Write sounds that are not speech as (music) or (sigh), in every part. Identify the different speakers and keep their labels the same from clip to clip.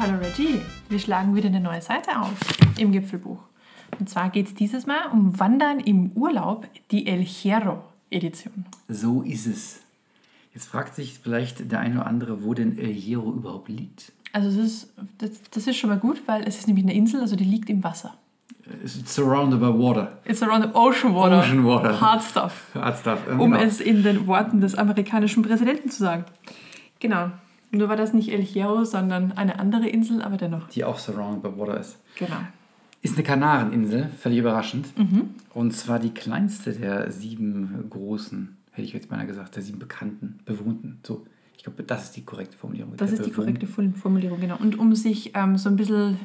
Speaker 1: Hallo Reggie, wir schlagen wieder eine neue Seite auf im Gipfelbuch. Und zwar geht es dieses Mal um Wandern im Urlaub, die El Hierro Edition.
Speaker 2: So ist es. Jetzt fragt sich vielleicht der eine oder andere, wo denn El Hierro überhaupt liegt.
Speaker 1: Also es ist, das, das ist schon mal gut, weil es ist nämlich eine Insel, also die liegt im Wasser.
Speaker 2: It's surrounded by water.
Speaker 1: It's around ocean water.
Speaker 2: Ocean water.
Speaker 1: Hard stuff.
Speaker 2: Hard stuff.
Speaker 1: Um
Speaker 2: genau.
Speaker 1: es in den Worten des amerikanischen Präsidenten zu sagen. Genau. Nur war das nicht El Hierro, sondern eine andere Insel, aber dennoch.
Speaker 2: Die auch surrounded by water ist.
Speaker 1: Genau.
Speaker 2: Ist eine Kanareninsel, völlig überraschend.
Speaker 1: Mhm.
Speaker 2: Und zwar die kleinste der sieben großen, hätte ich jetzt beinahe gesagt, der sieben bekannten, bewohnten. So, ich glaube, das ist die korrekte Formulierung.
Speaker 1: Das ist die korrekte Form- Formulierung, genau. Und um sich ähm, so ein bisschen,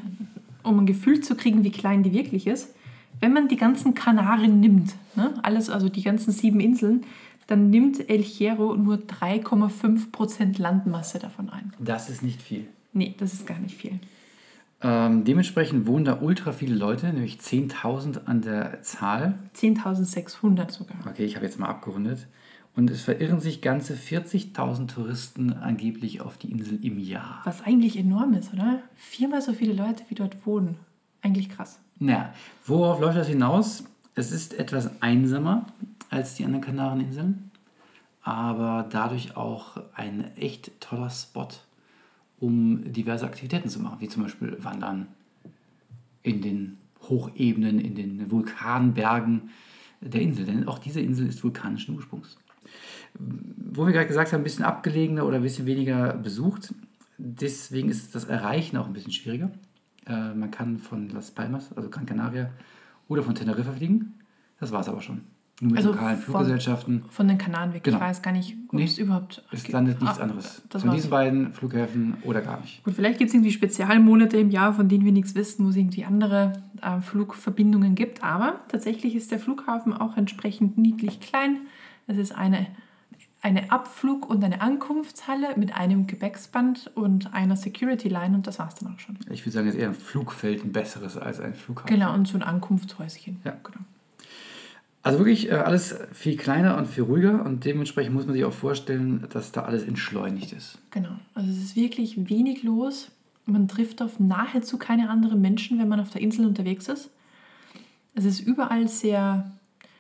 Speaker 1: um ein Gefühl zu kriegen, wie klein die wirklich ist, wenn man die ganzen Kanaren nimmt, ne, alles, also die ganzen sieben Inseln, dann nimmt El Hierro nur 3,5% Landmasse davon ein.
Speaker 2: Das ist nicht viel.
Speaker 1: Nee, das ist gar nicht viel.
Speaker 2: Ähm, dementsprechend wohnen da ultra viele Leute, nämlich 10.000 an der Zahl.
Speaker 1: 10.600 sogar.
Speaker 2: Okay, ich habe jetzt mal abgerundet. Und es verirren sich ganze 40.000 Touristen angeblich auf die Insel im Jahr.
Speaker 1: Was eigentlich enorm ist, oder? Viermal so viele Leute, wie dort wohnen. Eigentlich krass.
Speaker 2: Na, worauf läuft das hinaus? Es ist etwas einsamer als die anderen Kanareninseln, aber dadurch auch ein echt toller Spot, um diverse Aktivitäten zu machen, wie zum Beispiel Wandern in den Hochebenen, in den Vulkanbergen der Insel. Denn auch diese Insel ist vulkanischen Ursprungs. Wo wir gerade gesagt haben, ein bisschen abgelegener oder ein bisschen weniger besucht. Deswegen ist das Erreichen auch ein bisschen schwieriger. Äh, man kann von Las Palmas, also Gran Canaria, oder von Teneriffa fliegen. Das war es aber schon. Nur mit
Speaker 1: Also
Speaker 2: lokalen
Speaker 1: von-
Speaker 2: Fluggesellschaften.
Speaker 1: Von den Kanaren weg.
Speaker 2: Genau.
Speaker 1: Ich weiß gar nicht, ob
Speaker 2: Nee,
Speaker 1: es überhaupt.
Speaker 2: Es landet nichts
Speaker 1: Ah,
Speaker 2: anderes. Von diesen beiden Flughäfen oder gar nicht.
Speaker 1: Gut, vielleicht gibt es irgendwie Spezialmonate im Jahr, von denen wir nichts wissen, wo es irgendwie andere äh, Flugverbindungen gibt. Aber tatsächlich ist der Flughafen auch entsprechend niedlich klein. Es ist eine, eine Abflug- und eine Ankunftshalle mit einem Gepäcksband und einer Security-Line und das war es dann auch schon.
Speaker 2: Ich würde sagen, es ist eher ein Flugfeld, ein besseres als ein Flughafen.
Speaker 1: Genau, und so ein Ankunftshäuschen.
Speaker 2: Ja.
Speaker 1: Genau.
Speaker 2: Also wirklich äh, alles viel kleiner und viel ruhiger und dementsprechend muss man sich auch vorstellen, dass da alles entschleunigt ist.
Speaker 1: Genau. Also es ist wirklich wenig los. Man trifft auf nahezu keine anderen Menschen, wenn man auf der Insel unterwegs ist. Es ist überall sehr,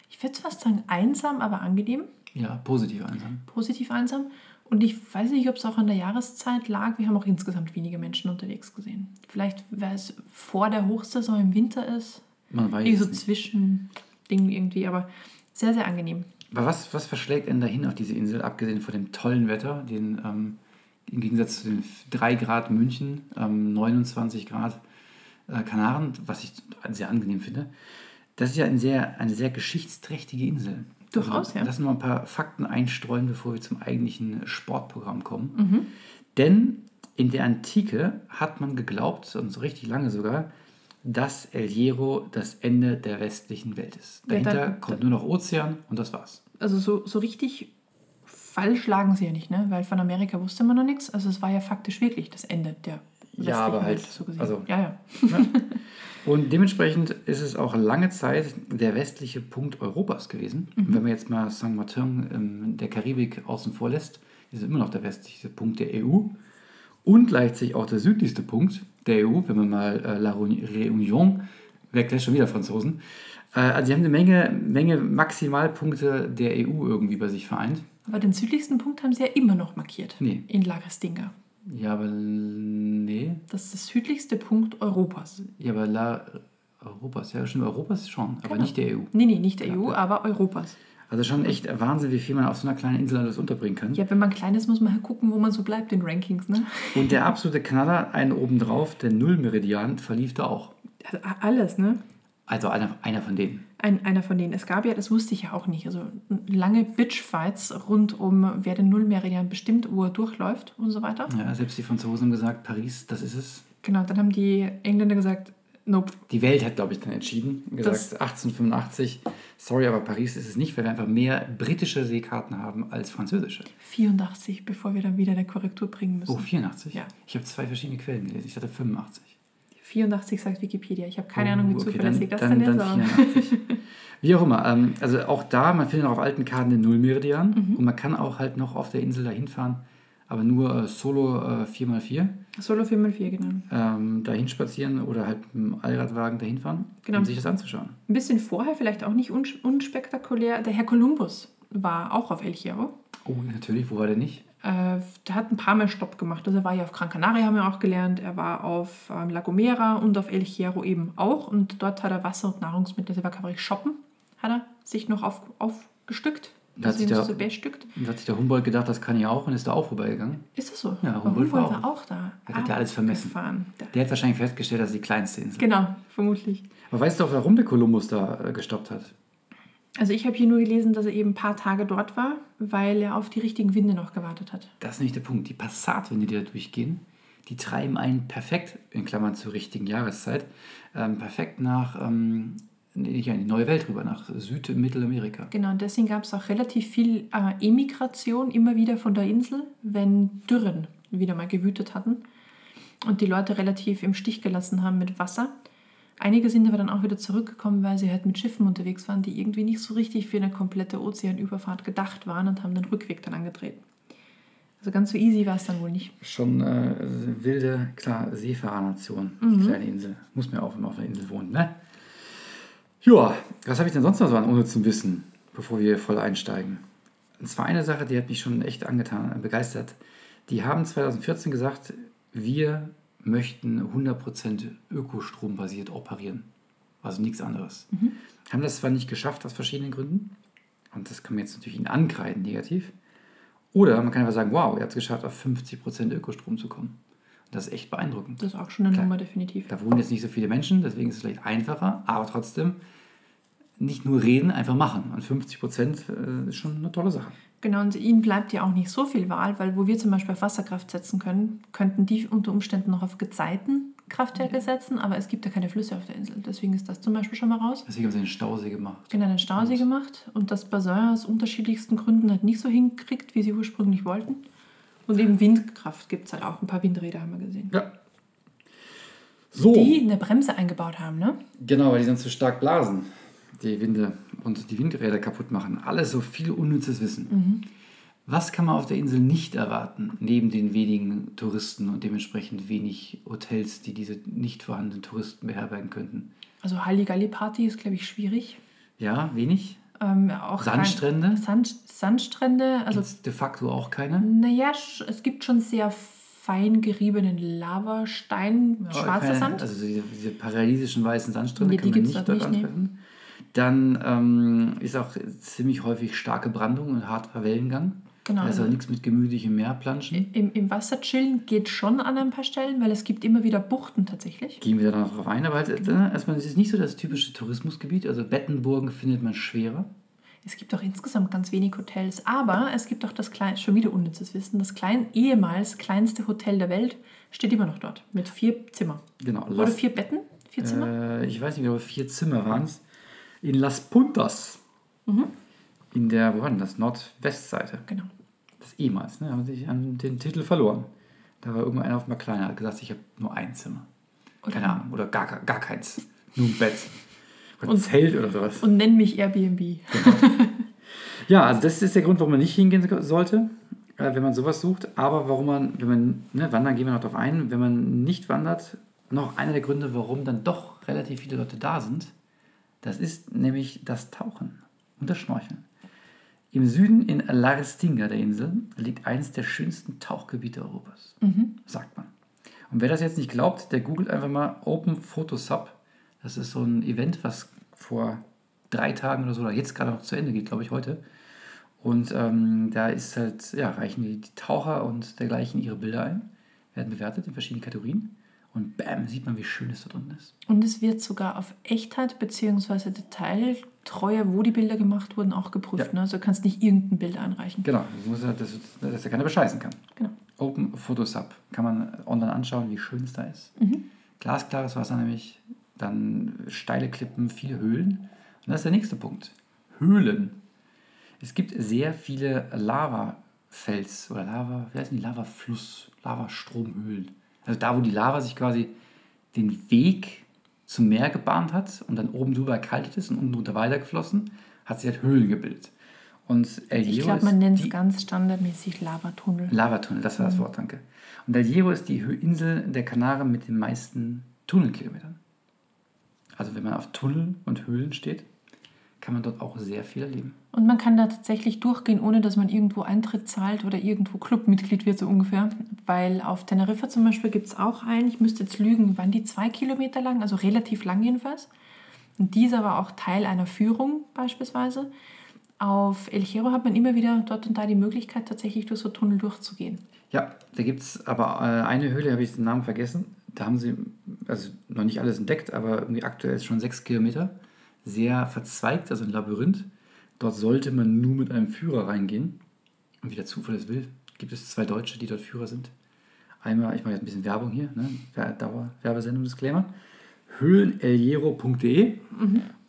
Speaker 1: ich würde fast sagen, einsam, aber angenehm,
Speaker 2: Ja, positiv einsam.
Speaker 1: positiv einsam. Und ich weiß nicht, ob es auch an der Jahreszeit lag. Wir haben auch insgesamt wenige Menschen unterwegs gesehen. Vielleicht, weil es vor der Hochsaison im Winter ist.
Speaker 2: Man weiß
Speaker 1: Irgendwie
Speaker 2: es
Speaker 1: so
Speaker 2: nicht.
Speaker 1: Zwischending irgendwie, aber sehr, sehr angenehm.
Speaker 2: Aber was, was verschlägt denn dahin auf diese Insel, abgesehen von dem tollen Wetter, den, ähm, im Gegensatz zu den 3 Grad München, ähm, 29 Grad äh, Kanaren, was ich sehr angenehm finde? Das ist ja ein sehr, eine sehr geschichtsträchtige Insel.
Speaker 1: Durchaus,
Speaker 2: also,
Speaker 1: ja.
Speaker 2: Lassen wir mal ein paar Fakten einstreuen, bevor wir zum eigentlichen Sportprogramm kommen.
Speaker 1: Mhm.
Speaker 2: Denn in der Antike hat man geglaubt, und so richtig lange sogar, dass El Hierro das Ende der westlichen Welt ist.
Speaker 1: Ja,
Speaker 2: Dahinter
Speaker 1: dann-
Speaker 2: kommt nur noch Ozean und das war's.
Speaker 1: Also so, so richtig falsch lagen sie ja nicht, ne? Weil von Amerika wusste man noch nichts. Also es war ja faktisch wirklich das Ende der westlichen
Speaker 2: Ja, aber halt,
Speaker 1: Welt, so gesehen.
Speaker 2: also-
Speaker 1: ja, ja.
Speaker 2: Und dementsprechend ist es auch lange Zeit der westliche Punkt Europas gewesen.
Speaker 1: Mhm.
Speaker 2: Wenn man jetzt mal Saint-Martin in der Karibik außen vor lässt, ist es immer noch der westlichste Punkt der EU und gleichzeitig auch der südlichste Punkt der EU, wenn man mal äh, La Réunion weglässt, schon wieder Franzosen. Äh, also sie haben eine Menge, Menge Maximalpunkte der EU irgendwie bei sich vereint.
Speaker 1: Aber den südlichsten Punkt haben sie ja immer noch markiert.
Speaker 2: Nee.
Speaker 1: In La Restinga.
Speaker 2: Ja, aber nee.
Speaker 1: Das ist der südlichste Punkt Europas.
Speaker 2: Ja, aber La Europas, ja, schon Europas schon, aber
Speaker 1: Genau.
Speaker 2: nicht der EU.
Speaker 1: Nee, nee, nicht der EU, aber Europas.
Speaker 2: Also schon echt Wahnsinn, wie viel man auf so einer kleinen Insel alles unterbringen kann.
Speaker 1: Ja, wenn man klein ist, muss man halt gucken, wo man so bleibt in Rankings, ne?
Speaker 2: Und der absolute Knaller, einen obendrauf, der Nullmeridian, verlief da auch.
Speaker 1: Also alles, ne?
Speaker 2: Also einer, einer von denen.
Speaker 1: Ein, einer von denen. Es gab ja, das wusste ich ja auch nicht, also lange Bitchfights rund um, wer den Nullmeridian bestimmt, wo er durchläuft und so weiter.
Speaker 2: Ja, selbst die Franzosen haben gesagt, Paris, das ist es.
Speaker 1: Genau, dann haben die Engländer gesagt, nope.
Speaker 2: Die Welt hat, glaube ich, dann entschieden und gesagt,
Speaker 1: Das-
Speaker 2: 1885, sorry, aber Paris ist es nicht, weil wir einfach mehr britische Seekarten haben als französische.
Speaker 1: 84, bevor wir dann wieder eine Korrektur bringen müssen.
Speaker 2: Oh, 84?
Speaker 1: Ja.
Speaker 2: Ich habe zwei verschiedene Quellen gelesen. Ich hatte 85.
Speaker 1: 84 sagt Wikipedia. Ich habe keine
Speaker 2: Oh,
Speaker 1: Ahnung, wie
Speaker 2: okay,
Speaker 1: zuverlässig
Speaker 2: dann,
Speaker 1: das
Speaker 2: dann,
Speaker 1: denn ist.
Speaker 2: dann 84. (laughs) Wie auch immer. Ähm, also auch da, man findet auch auf alten Karten den Nullmeridian
Speaker 1: Mhm.
Speaker 2: und man kann auch halt noch auf der Insel dahin fahren aber nur äh, solo äh, 4x4
Speaker 1: Solo 4x4, genau.
Speaker 2: ähm, dahin spazieren oder halt mit dem Allradwagen dahin fahren,
Speaker 1: Genau.
Speaker 2: um sich das anzuschauen.
Speaker 1: Ein bisschen vorher, vielleicht auch nicht uns unspektakulär, der Herr Kolumbus war auch auf El Hierro.
Speaker 2: Oh, natürlich, wo war der nicht?
Speaker 1: Äh, der hat ein paar Mal Stopp gemacht. Also er war ja auf Gran Canaria, haben wir auch gelernt. Er war auf ähm, La Gomera und auf El Hierro eben auch. Und dort hat er Wasser und Nahrungsmittel, also er war quasi shoppen, hat er sich noch auf, aufgestückt.
Speaker 2: Da hat sich der-
Speaker 1: so bestückt.
Speaker 2: Da hat sich der Humboldt gedacht, das kann ich auch und ist da auch vorbeigegangen.
Speaker 1: Ist das so?
Speaker 2: Ja,
Speaker 1: Aber
Speaker 2: Humboldt war
Speaker 1: war auch da.
Speaker 2: Er hat ja alles vermessen.
Speaker 1: Gefahren.
Speaker 2: Der hat wahrscheinlich festgestellt, dass die kleinste Insel.
Speaker 1: Genau, vermutlich.
Speaker 2: Aber weißt du auch, warum der Kolumbus da äh, gestoppt hat?
Speaker 1: Also ich habe hier nur gelesen, dass er eben ein paar Tage dort war, weil er auf die richtigen Winde noch gewartet hat.
Speaker 2: Das ist nämlich der Punkt. Die Passatwinde, die da durchgehen, die treiben einen perfekt, in Klammern zur richtigen Jahreszeit, ähm, perfekt nach ähm, nicht in die neue Welt rüber, nach Süd- und Mittelamerika.
Speaker 1: Genau, und deswegen gab es auch relativ viel äh, Emigration immer wieder von der Insel, wenn Dürren wieder mal gewütet hatten und die Leute relativ im Stich gelassen haben mit Wasser. Einige sind aber dann auch wieder zurückgekommen, weil sie halt mit Schiffen unterwegs waren, die irgendwie nicht so richtig für eine komplette Ozeanüberfahrt gedacht waren und haben den Rückweg dann angetreten. Also ganz so easy war es dann wohl nicht.
Speaker 2: Schon äh, wilde, klar, Seefahrernation, die kleine Insel. Muss man ja auch, wenn man auf einer Insel wohnt, ne? Ja, was habe ich denn sonst noch so an unnützem Wissen, bevor wir voll einsteigen? Und zwar eine Sache, die hat mich schon echt angetan, äh, begeistert. Die haben 2014 gesagt, wir möchten 100% ökostrombasiert operieren. Also nichts anderes. Haben das zwar nicht geschafft aus verschiedenen Gründen, und das kann man jetzt natürlich ihnen ankreiden, negativ. Oder man kann einfach sagen, wow, ihr habt es geschafft, auf 50% Ökostrom zu kommen. Und das ist echt beeindruckend.
Speaker 1: Das ist auch schon eine
Speaker 2: Klar.
Speaker 1: Nummer, definitiv.
Speaker 2: Da wohnen jetzt nicht so viele Menschen, deswegen ist es vielleicht einfacher, aber trotzdem nicht nur reden, einfach machen. Und 50 Prozent äh, ist schon eine tolle Sache.
Speaker 1: Genau, und ihnen bleibt ja auch nicht so viel Wahl, weil wo wir zum Beispiel auf Wasserkraft setzen können, könnten die unter Umständen noch auf Gezeitenkraftwerke setzen, aber es gibt ja keine Flüsse auf der Insel. Deswegen ist das zum Beispiel schon mal raus.
Speaker 2: Deswegen haben sie den Stausee gemacht.
Speaker 1: Genau, einen Stausee gemacht und das Bassin aus unterschiedlichsten Gründen halt nicht so hinkriegt, wie sie ursprünglich wollten. Und eben Windkraft gibt es halt auch. Ein paar Windräder haben wir gesehen.
Speaker 2: Ja. So,
Speaker 1: Die eine Bremse eingebaut haben, ne?
Speaker 2: genau, weil die sonst zu stark blasen, die Winde und die Windräder kaputt machen. Alles so viel unnützes Wissen. Was kann man auf der Insel nicht erwarten, neben den wenigen Touristen und dementsprechend wenig Hotels, die diese nicht vorhandenen Touristen beherbergen könnten?
Speaker 1: Also Halligalli-Party ist, glaube ich, schwierig.
Speaker 2: Ja, wenig.
Speaker 1: Ähm,
Speaker 2: Sandstrände?
Speaker 1: Sand, Sandstrände, also
Speaker 2: Gibt's de facto auch keine.
Speaker 1: Naja, es gibt schon sehr fein geriebenen Lavastein, schwarzer
Speaker 2: keine,
Speaker 1: Sand.
Speaker 2: Also diese, diese paradiesischen weißen Sandstrände
Speaker 1: Nee,
Speaker 2: kann
Speaker 1: die
Speaker 2: man nicht
Speaker 1: dort nicht,
Speaker 2: antreffen. Dann ähm, ist auch ziemlich häufig starke Brandung und harter Wellengang.
Speaker 1: Genau, also-
Speaker 2: nichts mit gemütlichem Meerplanschen.
Speaker 1: Im, Im Wasser chillen geht schon an ein paar Stellen, weil es gibt immer wieder Buchten tatsächlich.
Speaker 2: Gehen wir da noch drauf ein, aber halt, äh, erstmal, es ist nicht so das typische Tourismusgebiet. Also Bettenburgen findet man schwerer.
Speaker 1: Es gibt auch insgesamt ganz wenig Hotels, aber es gibt auch das kleine, schon wieder unnützes Wissen, das klein, ehemals kleinste Hotel der Welt steht immer noch dort mit vier Zimmern.
Speaker 2: Genau.
Speaker 1: Oder
Speaker 2: Las-
Speaker 1: vier Betten? Vier Zimmer?
Speaker 2: Äh, ich weiß nicht, aber vier Zimmer waren es. In Las Puntas. In der, wo war denn das? Nordwestseite.
Speaker 1: Genau.
Speaker 2: Das ehemals, ne? Haben sich an den Titel verloren. Da war irgendeiner auf mal kleiner, hat gesagt, ich habe nur ein Zimmer.
Speaker 1: Oder-
Speaker 2: Keine Ahnung. Oder gar, gar keins. Nur ein Bett. Oder
Speaker 1: Und-
Speaker 2: Zelt oder sowas.
Speaker 1: Und nenn mich Airbnb.
Speaker 2: Ja, also das ist der Grund, warum man nicht hingehen sollte, äh, wenn man sowas sucht. Aber warum man, wenn man, ne, wandern gehen wir noch darauf ein, wenn man nicht wandert, noch einer der Gründe, warum dann doch relativ viele Leute da sind, das ist nämlich das Tauchen und das Schnorcheln. Im Süden in Laristinga, der Insel, liegt eines der schönsten Tauchgebiete Europas, sagt man. Und wer das jetzt nicht glaubt, der googelt einfach mal Open Photo Sub. Das ist so ein Event, was vor drei Tagen oder so, oder jetzt gerade noch zu Ende geht, glaube ich, heute. Und ähm, da ist halt, ja, reichen die, die Taucher und dergleichen ihre Bilder ein, werden bewertet in verschiedenen Kategorien. Und bam, sieht man, wie schön es dort unten ist.
Speaker 1: Und es wird sogar auf Echtheit bzw. Detailtreue, wo die Bilder gemacht wurden, auch geprüft.
Speaker 2: Ja.
Speaker 1: Ne? Also du kannst nicht irgendein Bild einreichen.
Speaker 2: Genau, das muss er, dass, dass er keiner bescheißen kann.
Speaker 1: Genau.
Speaker 2: Open Photosub. Kann man online anschauen, wie schön es da ist. Glasklares Wasser nämlich, dann steile Klippen, viele Höhlen. Und das ist der nächste Punkt. Höhlen. Es gibt sehr viele Lavafels oder Lava, wie heißen die? Lavafluss, Lavastromhöhlen. Also da, wo die Lava sich quasi den Weg zum Meer gebahnt hat und dann oben drüber erkaltet ist und unten drunter weitergeflossen, hat sich halt Höhlen gebildet. Und El
Speaker 1: Ich
Speaker 2: Hierro
Speaker 1: glaube, man nennt es ganz standardmäßig Lavatunnel.
Speaker 2: Lavatunnel, das war das Wort, danke. Und El Hierro ist die Insel der Kanaren mit den meisten Tunnelkilometern. Also wenn man auf Tunnel und Höhlen steht, kann man dort auch sehr viel erleben.
Speaker 1: Und man kann da tatsächlich durchgehen, ohne dass man irgendwo Eintritt zahlt oder irgendwo Clubmitglied wird, so ungefähr. Weil auf Teneriffa zum Beispiel gibt es auch einen, ich müsste jetzt lügen, waren die zwei Kilometer lang, also relativ lang jedenfalls. Und dieser war auch Teil einer Führung beispielsweise. Auf El Hierro hat man immer wieder dort und da die Möglichkeit, tatsächlich durch so Tunnel durchzugehen.
Speaker 2: Ja, da gibt es aber äh, eine Höhle, habe ich den Namen vergessen. Da haben sie, also noch nicht alles entdeckt, aber irgendwie aktuell ist schon sechs Kilometer. Sehr verzweigt, also ein Labyrinth. Dort sollte man nur mit einem Führer reingehen. Und wie der Zufall es will, gibt es zwei Deutsche, die dort Führer sind. Einmal, ich mache jetzt ein bisschen Werbung hier, ne? Dauer, Werbesendung, Disclaimer. höhlenelhero.de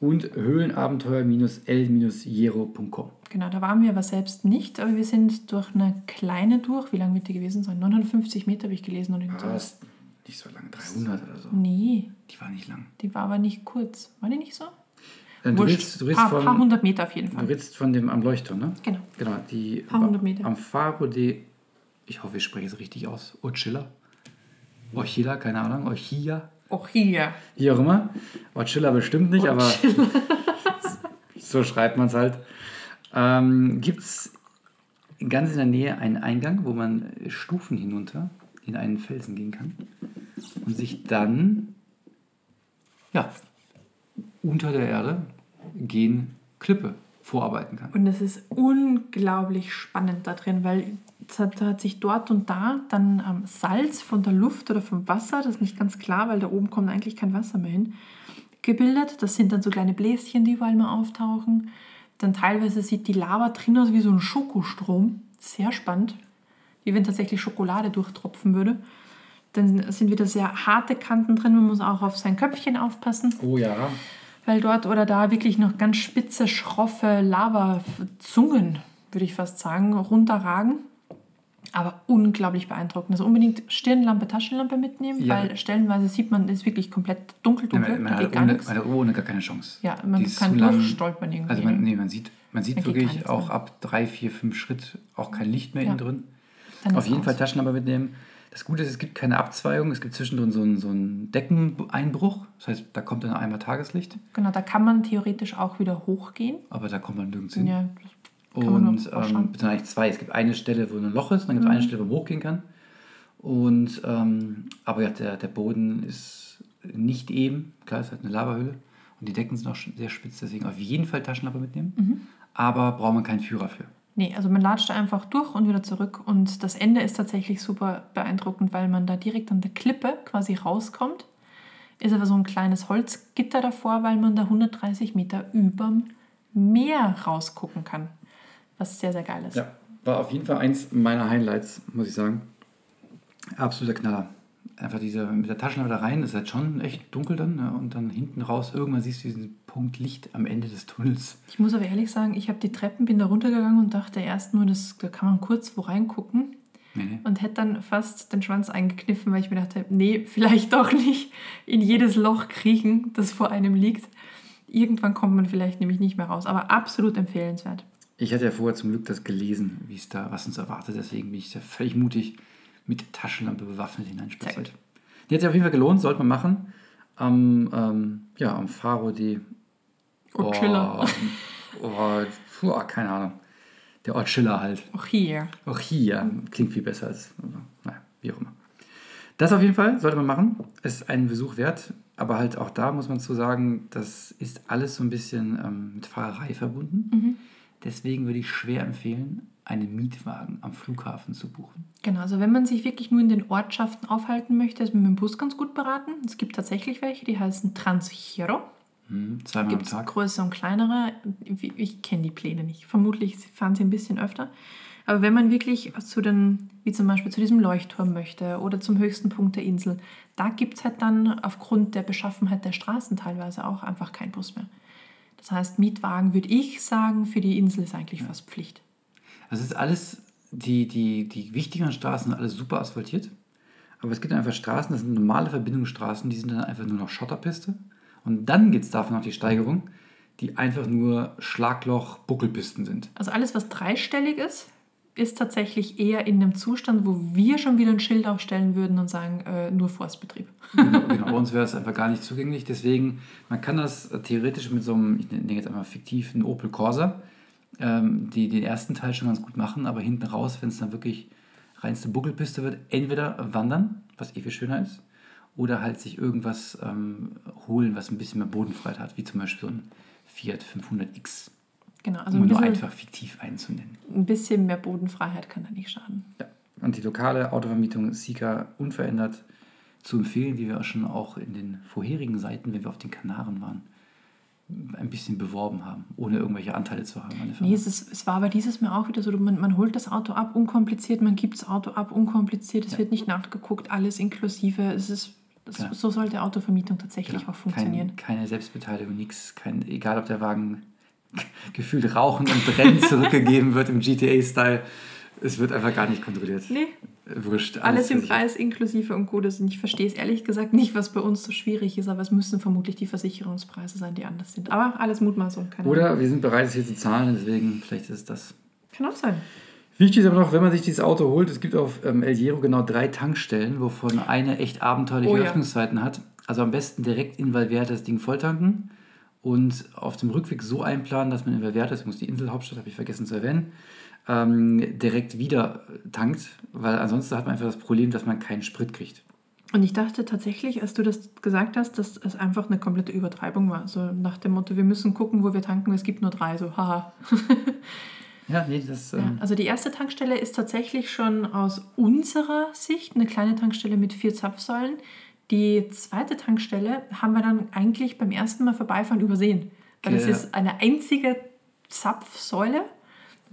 Speaker 2: und höhlenabenteuer-el-jero.com.
Speaker 1: Genau, da waren wir aber selbst nicht, aber wir sind durch eine kleine durch. Wie lang wird die gewesen sein? 950 Meter habe ich gelesen.
Speaker 2: Ah,
Speaker 1: sowas.
Speaker 2: ist nicht so lang, 300 oder so.
Speaker 1: Nee,
Speaker 2: Die war nicht lang.
Speaker 1: die war aber nicht kurz. War die nicht so?
Speaker 2: Äh, Du
Speaker 1: Wurscht.
Speaker 2: redest, du redest
Speaker 1: paar,
Speaker 2: von,
Speaker 1: paar hundert Meter auf jeden
Speaker 2: Du
Speaker 1: Fall.
Speaker 2: redest von dem am Leuchtturm, ne?
Speaker 1: Genau.
Speaker 2: Genau, die
Speaker 1: Paar hundert Meter.
Speaker 2: am Faro de, ich hoffe, ich spreche es richtig aus, Ochilla. Ochilla, keine Ahnung, Ochilla,
Speaker 1: hier.
Speaker 2: wie auch immer. Ochilla bestimmt nicht, aber (laughs) so schreibt man es halt. Ähm, Gibt es ganz in der Nähe einen Eingang, wo man Stufen hinunter in einen Felsen gehen kann und sich dann, ja, unter der Erde gehen Klippe vorarbeiten kann.
Speaker 1: Und es ist unglaublich spannend da drin, weil hat, da hat sich dort und da dann ähm, Salz von der Luft oder vom Wasser, das ist nicht ganz klar, weil da oben kommt eigentlich kein Wasser mehr hin, gebildet. Das sind dann so kleine Bläschen, die überall mal auftauchen. Dann teilweise sieht die Lava drin aus wie so ein Schokostrom. Sehr spannend. Wie wenn tatsächlich Schokolade durchtropfen würde. Dann sind wieder sehr harte Kanten drin. Man muss auch auf sein Köpfchen aufpassen
Speaker 2: Oh ja.
Speaker 1: Weil dort oder da wirklich noch ganz spitze, schroffe Lavazungen, würde ich fast sagen, runterragen. Aber unglaublich beeindruckend. Also unbedingt Stirnlampe, Taschenlampe mitnehmen,
Speaker 2: Ja.
Speaker 1: weil stellenweise sieht man, es ist wirklich komplett dunkel,
Speaker 2: Man,
Speaker 1: dunkel.
Speaker 2: man,
Speaker 1: da
Speaker 2: hat
Speaker 1: gar
Speaker 2: ohne,
Speaker 1: nichts.
Speaker 2: man hat ohne gar keine Chance.
Speaker 1: Ja, man
Speaker 2: Die
Speaker 1: kann
Speaker 2: lang.
Speaker 1: durchstolpern irgendwie.
Speaker 2: Also man, nee, man sieht, man sieht
Speaker 1: gar
Speaker 2: wirklich auch
Speaker 1: mehr.
Speaker 2: ab drei, vier, fünf Schritt auch kein Licht mehr
Speaker 1: Ja.
Speaker 2: innen drin. Auf jeden
Speaker 1: aus.
Speaker 2: Fall Taschenlampe mitnehmen. Das Gute ist, es gibt keine Abzweigung. Es gibt zwischendrin so einen, so einen Deckeneinbruch. Das heißt, da kommt dann einmal Tageslicht,
Speaker 1: Genau, da kann man theoretisch auch wieder hochgehen.
Speaker 2: aber da kommt man nirgends hin.
Speaker 1: Ja,
Speaker 2: Und ähm, beziehungsweise eigentlich zwei. Es gibt eine Stelle, wo ein Loch ist, dann gibt es
Speaker 1: Mhm.
Speaker 2: eine Stelle, wo man hochgehen kann. Und ähm, aber ja, der, der Boden ist nicht eben. Klar, es ist halt eine Lavahöhle. Und die Decken sind auch sehr spitz, deswegen auf jeden Fall Taschenlampe mitnehmen.
Speaker 1: Mhm.
Speaker 2: Aber braucht man keinen Führer für.
Speaker 1: Nee, also man latscht da einfach durch und wieder zurück. Und das Ende ist tatsächlich super beeindruckend, weil man da direkt an der Klippe quasi rauskommt. Ist aber so ein kleines Holzgitter davor, weil man da 130 Meter überm Meer rausgucken kann. Was sehr, sehr geil ist.
Speaker 2: Ja, war auf jeden Fall eins meiner Highlights, muss ich sagen. Absoluter Knaller. Einfach diese mit der Taschenlampe da rein, ist halt schon echt dunkel dann. Ne? Und dann hinten raus, irgendwann siehst du diesen Punkt Licht am Ende des Tunnels.
Speaker 1: Ich muss aber ehrlich sagen, ich habe die Treppen, bin da runtergegangen und dachte erst nur, das, da kann man kurz wo reingucken.
Speaker 2: Nee, nee.
Speaker 1: und hätte dann fast den Schwanz eingekniffen, weil ich mir dachte, nee, (laughs) vielleicht doch nicht in jedes Loch kriechen, das vor einem liegt. Irgendwann kommt man vielleicht nämlich nicht mehr raus, aber absolut empfehlenswert.
Speaker 2: Ich hatte ja vorher zum Glück das gelesen, wie es da, was uns erwartet. Deswegen bin ich da völlig mutig mit Taschenlampe bewaffnet hineinspaziert. Die hat sich auf jeden Fall gelohnt, sollte man machen. Am, ähm, ja, am Faro
Speaker 1: Ochilla.
Speaker 2: Oh, oh, puh, keine Ahnung. Der Ochilla halt.
Speaker 1: Auch hier.
Speaker 2: Auch hier klingt viel besser als, naja, wie auch immer. Das auf jeden Fall sollte man machen. Ist einen Besuch wert. Aber halt auch da muss man zu sagen, das ist alles so ein bisschen ähm, mit Fahrerei verbunden. Deswegen würde ich schwer empfehlen, einen Mietwagen am Flughafen zu buchen.
Speaker 1: Genau, also wenn man sich wirklich nur in den Ortschaften aufhalten möchte, ist man mit dem Bus ganz gut beraten. Es gibt tatsächlich welche, die heißen Transgiro.
Speaker 2: Hm, zweimal am
Speaker 1: Gibt es
Speaker 2: Tag.
Speaker 1: größere und kleinere? Ich, ich kenne die Pläne nicht. Vermutlich fahren sie ein bisschen öfter. Aber wenn man wirklich zu den, wie zum Beispiel zu diesem Leuchtturm möchte oder zum höchsten Punkt der Insel, da gibt es halt dann aufgrund der Beschaffenheit der Straßen teilweise auch einfach keinen Bus mehr. Das heißt, Mietwagen würde ich sagen, für die Insel ist eigentlich fast Pflicht.
Speaker 2: Also es ist alles, die, die, die wichtigeren Straßen sind alles super asphaltiert. Aber es gibt einfach Straßen, das sind normale Verbindungsstraßen, die sind dann einfach nur noch Schotterpiste. Und dann gibt es davon noch die Steigerung. die einfach nur Schlagloch-Buckelpisten sind.
Speaker 1: Also alles, was dreistellig ist, ist tatsächlich eher in einem Zustand, wo wir schon wieder ein Schild aufstellen würden und sagen, äh, nur Forstbetrieb.
Speaker 2: Genau, (laughs) genau. Bei uns wäre es einfach gar nicht zugänglich. Deswegen, man kann das theoretisch mit so einem, ich nenne jetzt einmal fiktiv, einen Opel Corsa, ähm, die den ersten Teil schon ganz gut machen, aber hinten raus, wenn es dann wirklich reinste Buckelpiste wird, entweder wandern, was eh viel schöner ist, oder halt sich irgendwas ähm, holen, was ein bisschen mehr Bodenfreiheit hat, wie zum Beispiel so ein Fiat 500X.
Speaker 1: Genau, also
Speaker 2: um
Speaker 1: ein
Speaker 2: nur einfach fiktiv einzunennen.
Speaker 1: ein bisschen mehr Bodenfreiheit kann da nicht schaden.
Speaker 2: Ja. Und die lokale Autovermietung Sika unverändert zu empfehlen, wie wir auch schon auch in den vorherigen Seiten, wenn wir auf den Kanaren waren, ein bisschen beworben haben, ohne irgendwelche Anteile zu haben an der Firma.
Speaker 1: Nee, es, ist, es war aber dieses Mal auch wieder so, man, man holt das Auto ab, unkompliziert, man gibt das Auto ab, unkompliziert, es
Speaker 2: Ja.
Speaker 1: wird nicht nachgeguckt, alles inklusive. Es ist, das,
Speaker 2: Ja.
Speaker 1: So sollte Autovermietung tatsächlich
Speaker 2: Genau.
Speaker 1: auch funktionieren.
Speaker 2: Kein, keine Selbstbeteiligung, nichts, kein, egal ob der Wagen (laughs) gefühlt rauchen und brennen zurückgegeben wird im GTA-Style. Es wird einfach gar nicht kontrolliert.
Speaker 1: Nee,
Speaker 2: Wurscht.
Speaker 1: alles im
Speaker 2: versichert.
Speaker 1: Preis inklusive und gut ist. Und ich verstehe es ehrlich gesagt nicht, was bei uns so schwierig ist, aber es müssen vermutlich die Versicherungspreise sein, die anders sind. Aber alles Mutmaßung, keine Ahnung.
Speaker 2: Oder wir sind bereit, es hier zu zahlen, deswegen vielleicht ist es das.
Speaker 1: Kann auch sein.
Speaker 2: Wichtig ist aber noch, wenn man sich dieses Auto holt, es gibt auf ähm, El Hierro genau drei Tankstellen, wovon eine echt abenteuerliche
Speaker 1: Oh ja.
Speaker 2: Öffnungszeiten hat. Also am besten direkt in Valverde das Ding volltanken und auf dem Rückweg so einplanen, dass man in Valverde, das muss die Inselhauptstadt, habe ich vergessen zu erwähnen, ähm, direkt wieder tankt, weil ansonsten hat man einfach das Problem, dass man keinen Sprit kriegt.
Speaker 1: Und ich dachte tatsächlich, als du das gesagt hast, dass es einfach eine komplette Übertreibung war. So nach dem Motto, wir müssen gucken, wo wir tanken, es gibt nur drei. So, haha. (laughs)
Speaker 2: Ja, nee, das.
Speaker 1: Ja,
Speaker 2: Ähm,
Speaker 1: also die erste Tankstelle ist tatsächlich schon aus unserer Sicht eine kleine Tankstelle mit vier Zapfsäulen. Die zweite Tankstelle haben wir dann eigentlich beim ersten Mal vorbeifahren übersehen. Weil es
Speaker 2: Ge-
Speaker 1: ist eine einzige Zapfsäule,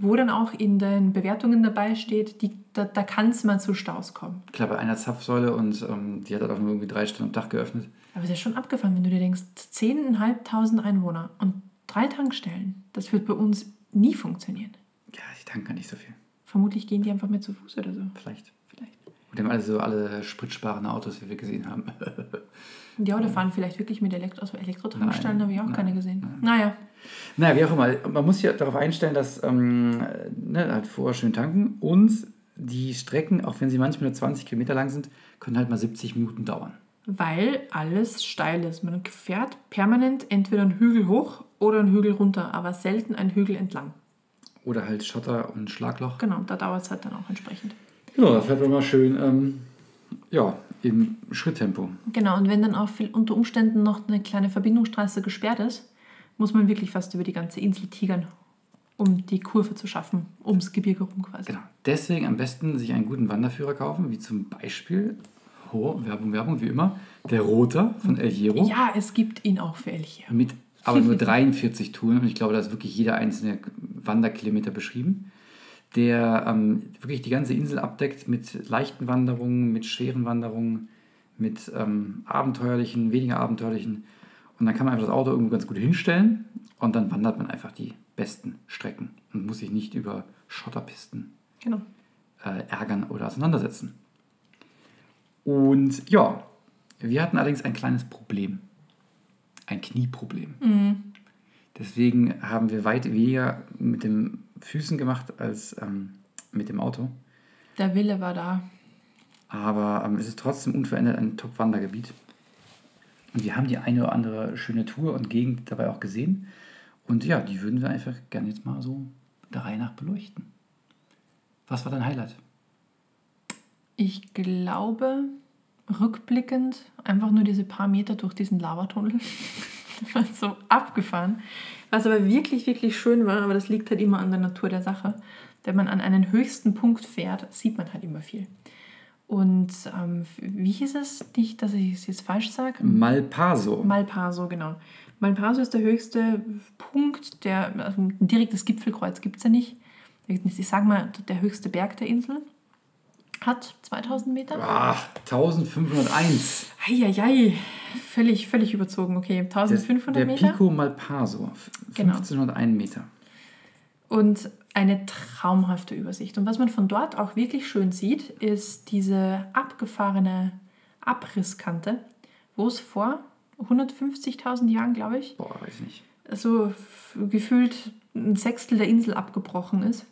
Speaker 1: wo dann auch in den Bewertungen dabei steht, die, da, da kann es mal zu Staus kommen.
Speaker 2: klar, bei einer Zapfsäule und ähm, die hat halt auch nur irgendwie drei Stunden am Tag geöffnet.
Speaker 1: Aber es ist schon abgefahren, wenn du dir denkst, 10.500 Einwohner und drei Tankstellen, das wird bei uns nie funktionieren.
Speaker 2: Ja, die tanken nicht so viel.
Speaker 1: Vermutlich gehen die einfach mehr zu Fuß oder so.
Speaker 2: Vielleicht.
Speaker 1: Vielleicht.
Speaker 2: Und die haben alle so alle spritsparende Autos, wie wir gesehen haben.
Speaker 1: Ja, oder (laughs) fahren vielleicht wirklich mit Elektro, also Elektrotankstellen, habe ich auch
Speaker 2: nein,
Speaker 1: keine gesehen.
Speaker 2: nein.
Speaker 1: Naja,
Speaker 2: Naja, wie auch immer. Man muss sich darauf einstellen, dass ähm, ne, halt vorher schön tanken und die Strecken, auch wenn sie manchmal nur 20 Kilometer lang sind, können halt mal 70 Minuten dauern.
Speaker 1: weil alles steil ist. Man fährt permanent entweder einen Hügel hoch oder einen Hügel runter, aber selten einen Hügel entlang.
Speaker 2: Oder halt Schotter und Schlagloch.
Speaker 1: Genau, da dauert es halt dann auch entsprechend.
Speaker 2: Genau, da fährt man mal schön ähm, ja, im Schritttempo.
Speaker 1: Genau, und wenn dann auch viel, unter Umständen noch eine kleine Verbindungsstraße gesperrt ist, muss man wirklich fast über die ganze Insel tigern, um die Kurve zu schaffen, ums Gebirge rum quasi.
Speaker 2: Genau. Deswegen am besten sich einen guten Wanderführer kaufen, wie zum Beispiel, oh, Werbung, Werbung, wie immer, der Roter von El Hierro.
Speaker 1: Ja, es gibt ihn auch für Elche.
Speaker 2: mit aber nur (laughs) 43 Touren und ich glaube, da ist wirklich jeder einzelne Wanderkilometer beschrieben, der ähm, wirklich die ganze Insel abdeckt mit leichten Wanderungen, mit schweren Wanderungen, mit ähm, abenteuerlichen, weniger abenteuerlichen und dann kann man einfach das Auto irgendwo ganz gut hinstellen und dann wandert man einfach die besten Strecken und muss sich nicht über Schotterpisten
Speaker 1: Genau.
Speaker 2: äh, ärgern oder auseinandersetzen. Und ja, wir hatten allerdings ein kleines Problem. Ein Knieproblem. Deswegen haben wir weit weniger mit den Füßen gemacht als ähm, mit dem Auto.
Speaker 1: Der Wille war da.
Speaker 2: Aber ähm, es ist trotzdem unverändert ein Top-Wandergebiet. Und wir haben die eine oder andere schöne Tour und Gegend dabei auch gesehen. Und ja, die würden wir einfach gerne jetzt mal so der Reihe nach beleuchten. Was war dein Highlight?
Speaker 1: Ich glaube, rückblickend, einfach nur diese paar Meter durch diesen Lavatunnel. (laughs) So abgefahren. Was aber wirklich, wirklich schön war, aber das liegt halt immer an der Natur der Sache. Wenn man an einen höchsten Punkt fährt, sieht man halt immer viel. Und ähm, wie hieß es? Nicht, dass ich es jetzt falsch sage.
Speaker 2: Malpaso.
Speaker 1: Malpaso, genau. Malpaso ist der höchste Punkt, der, also ein direktes Gipfelkreuz gibt es ja nicht. Ich sage mal, der höchste Berg der Insel hat 2000 Meter.
Speaker 2: Ah, 1501.
Speaker 1: Eieiei, völlig, völlig überzogen. Okay, 1500
Speaker 2: der
Speaker 1: Meter.
Speaker 2: Pico Malpaso. f-
Speaker 1: Genau.
Speaker 2: 1501 Meter.
Speaker 1: Und eine traumhafte Übersicht. Und was man von dort auch wirklich schön sieht, ist diese abgefahrene Abrisskante, wo es vor 150.000 Jahren, glaube ich,
Speaker 2: Boah, weiß nicht.
Speaker 1: so gefühlt ein Sechstel der Insel abgebrochen ist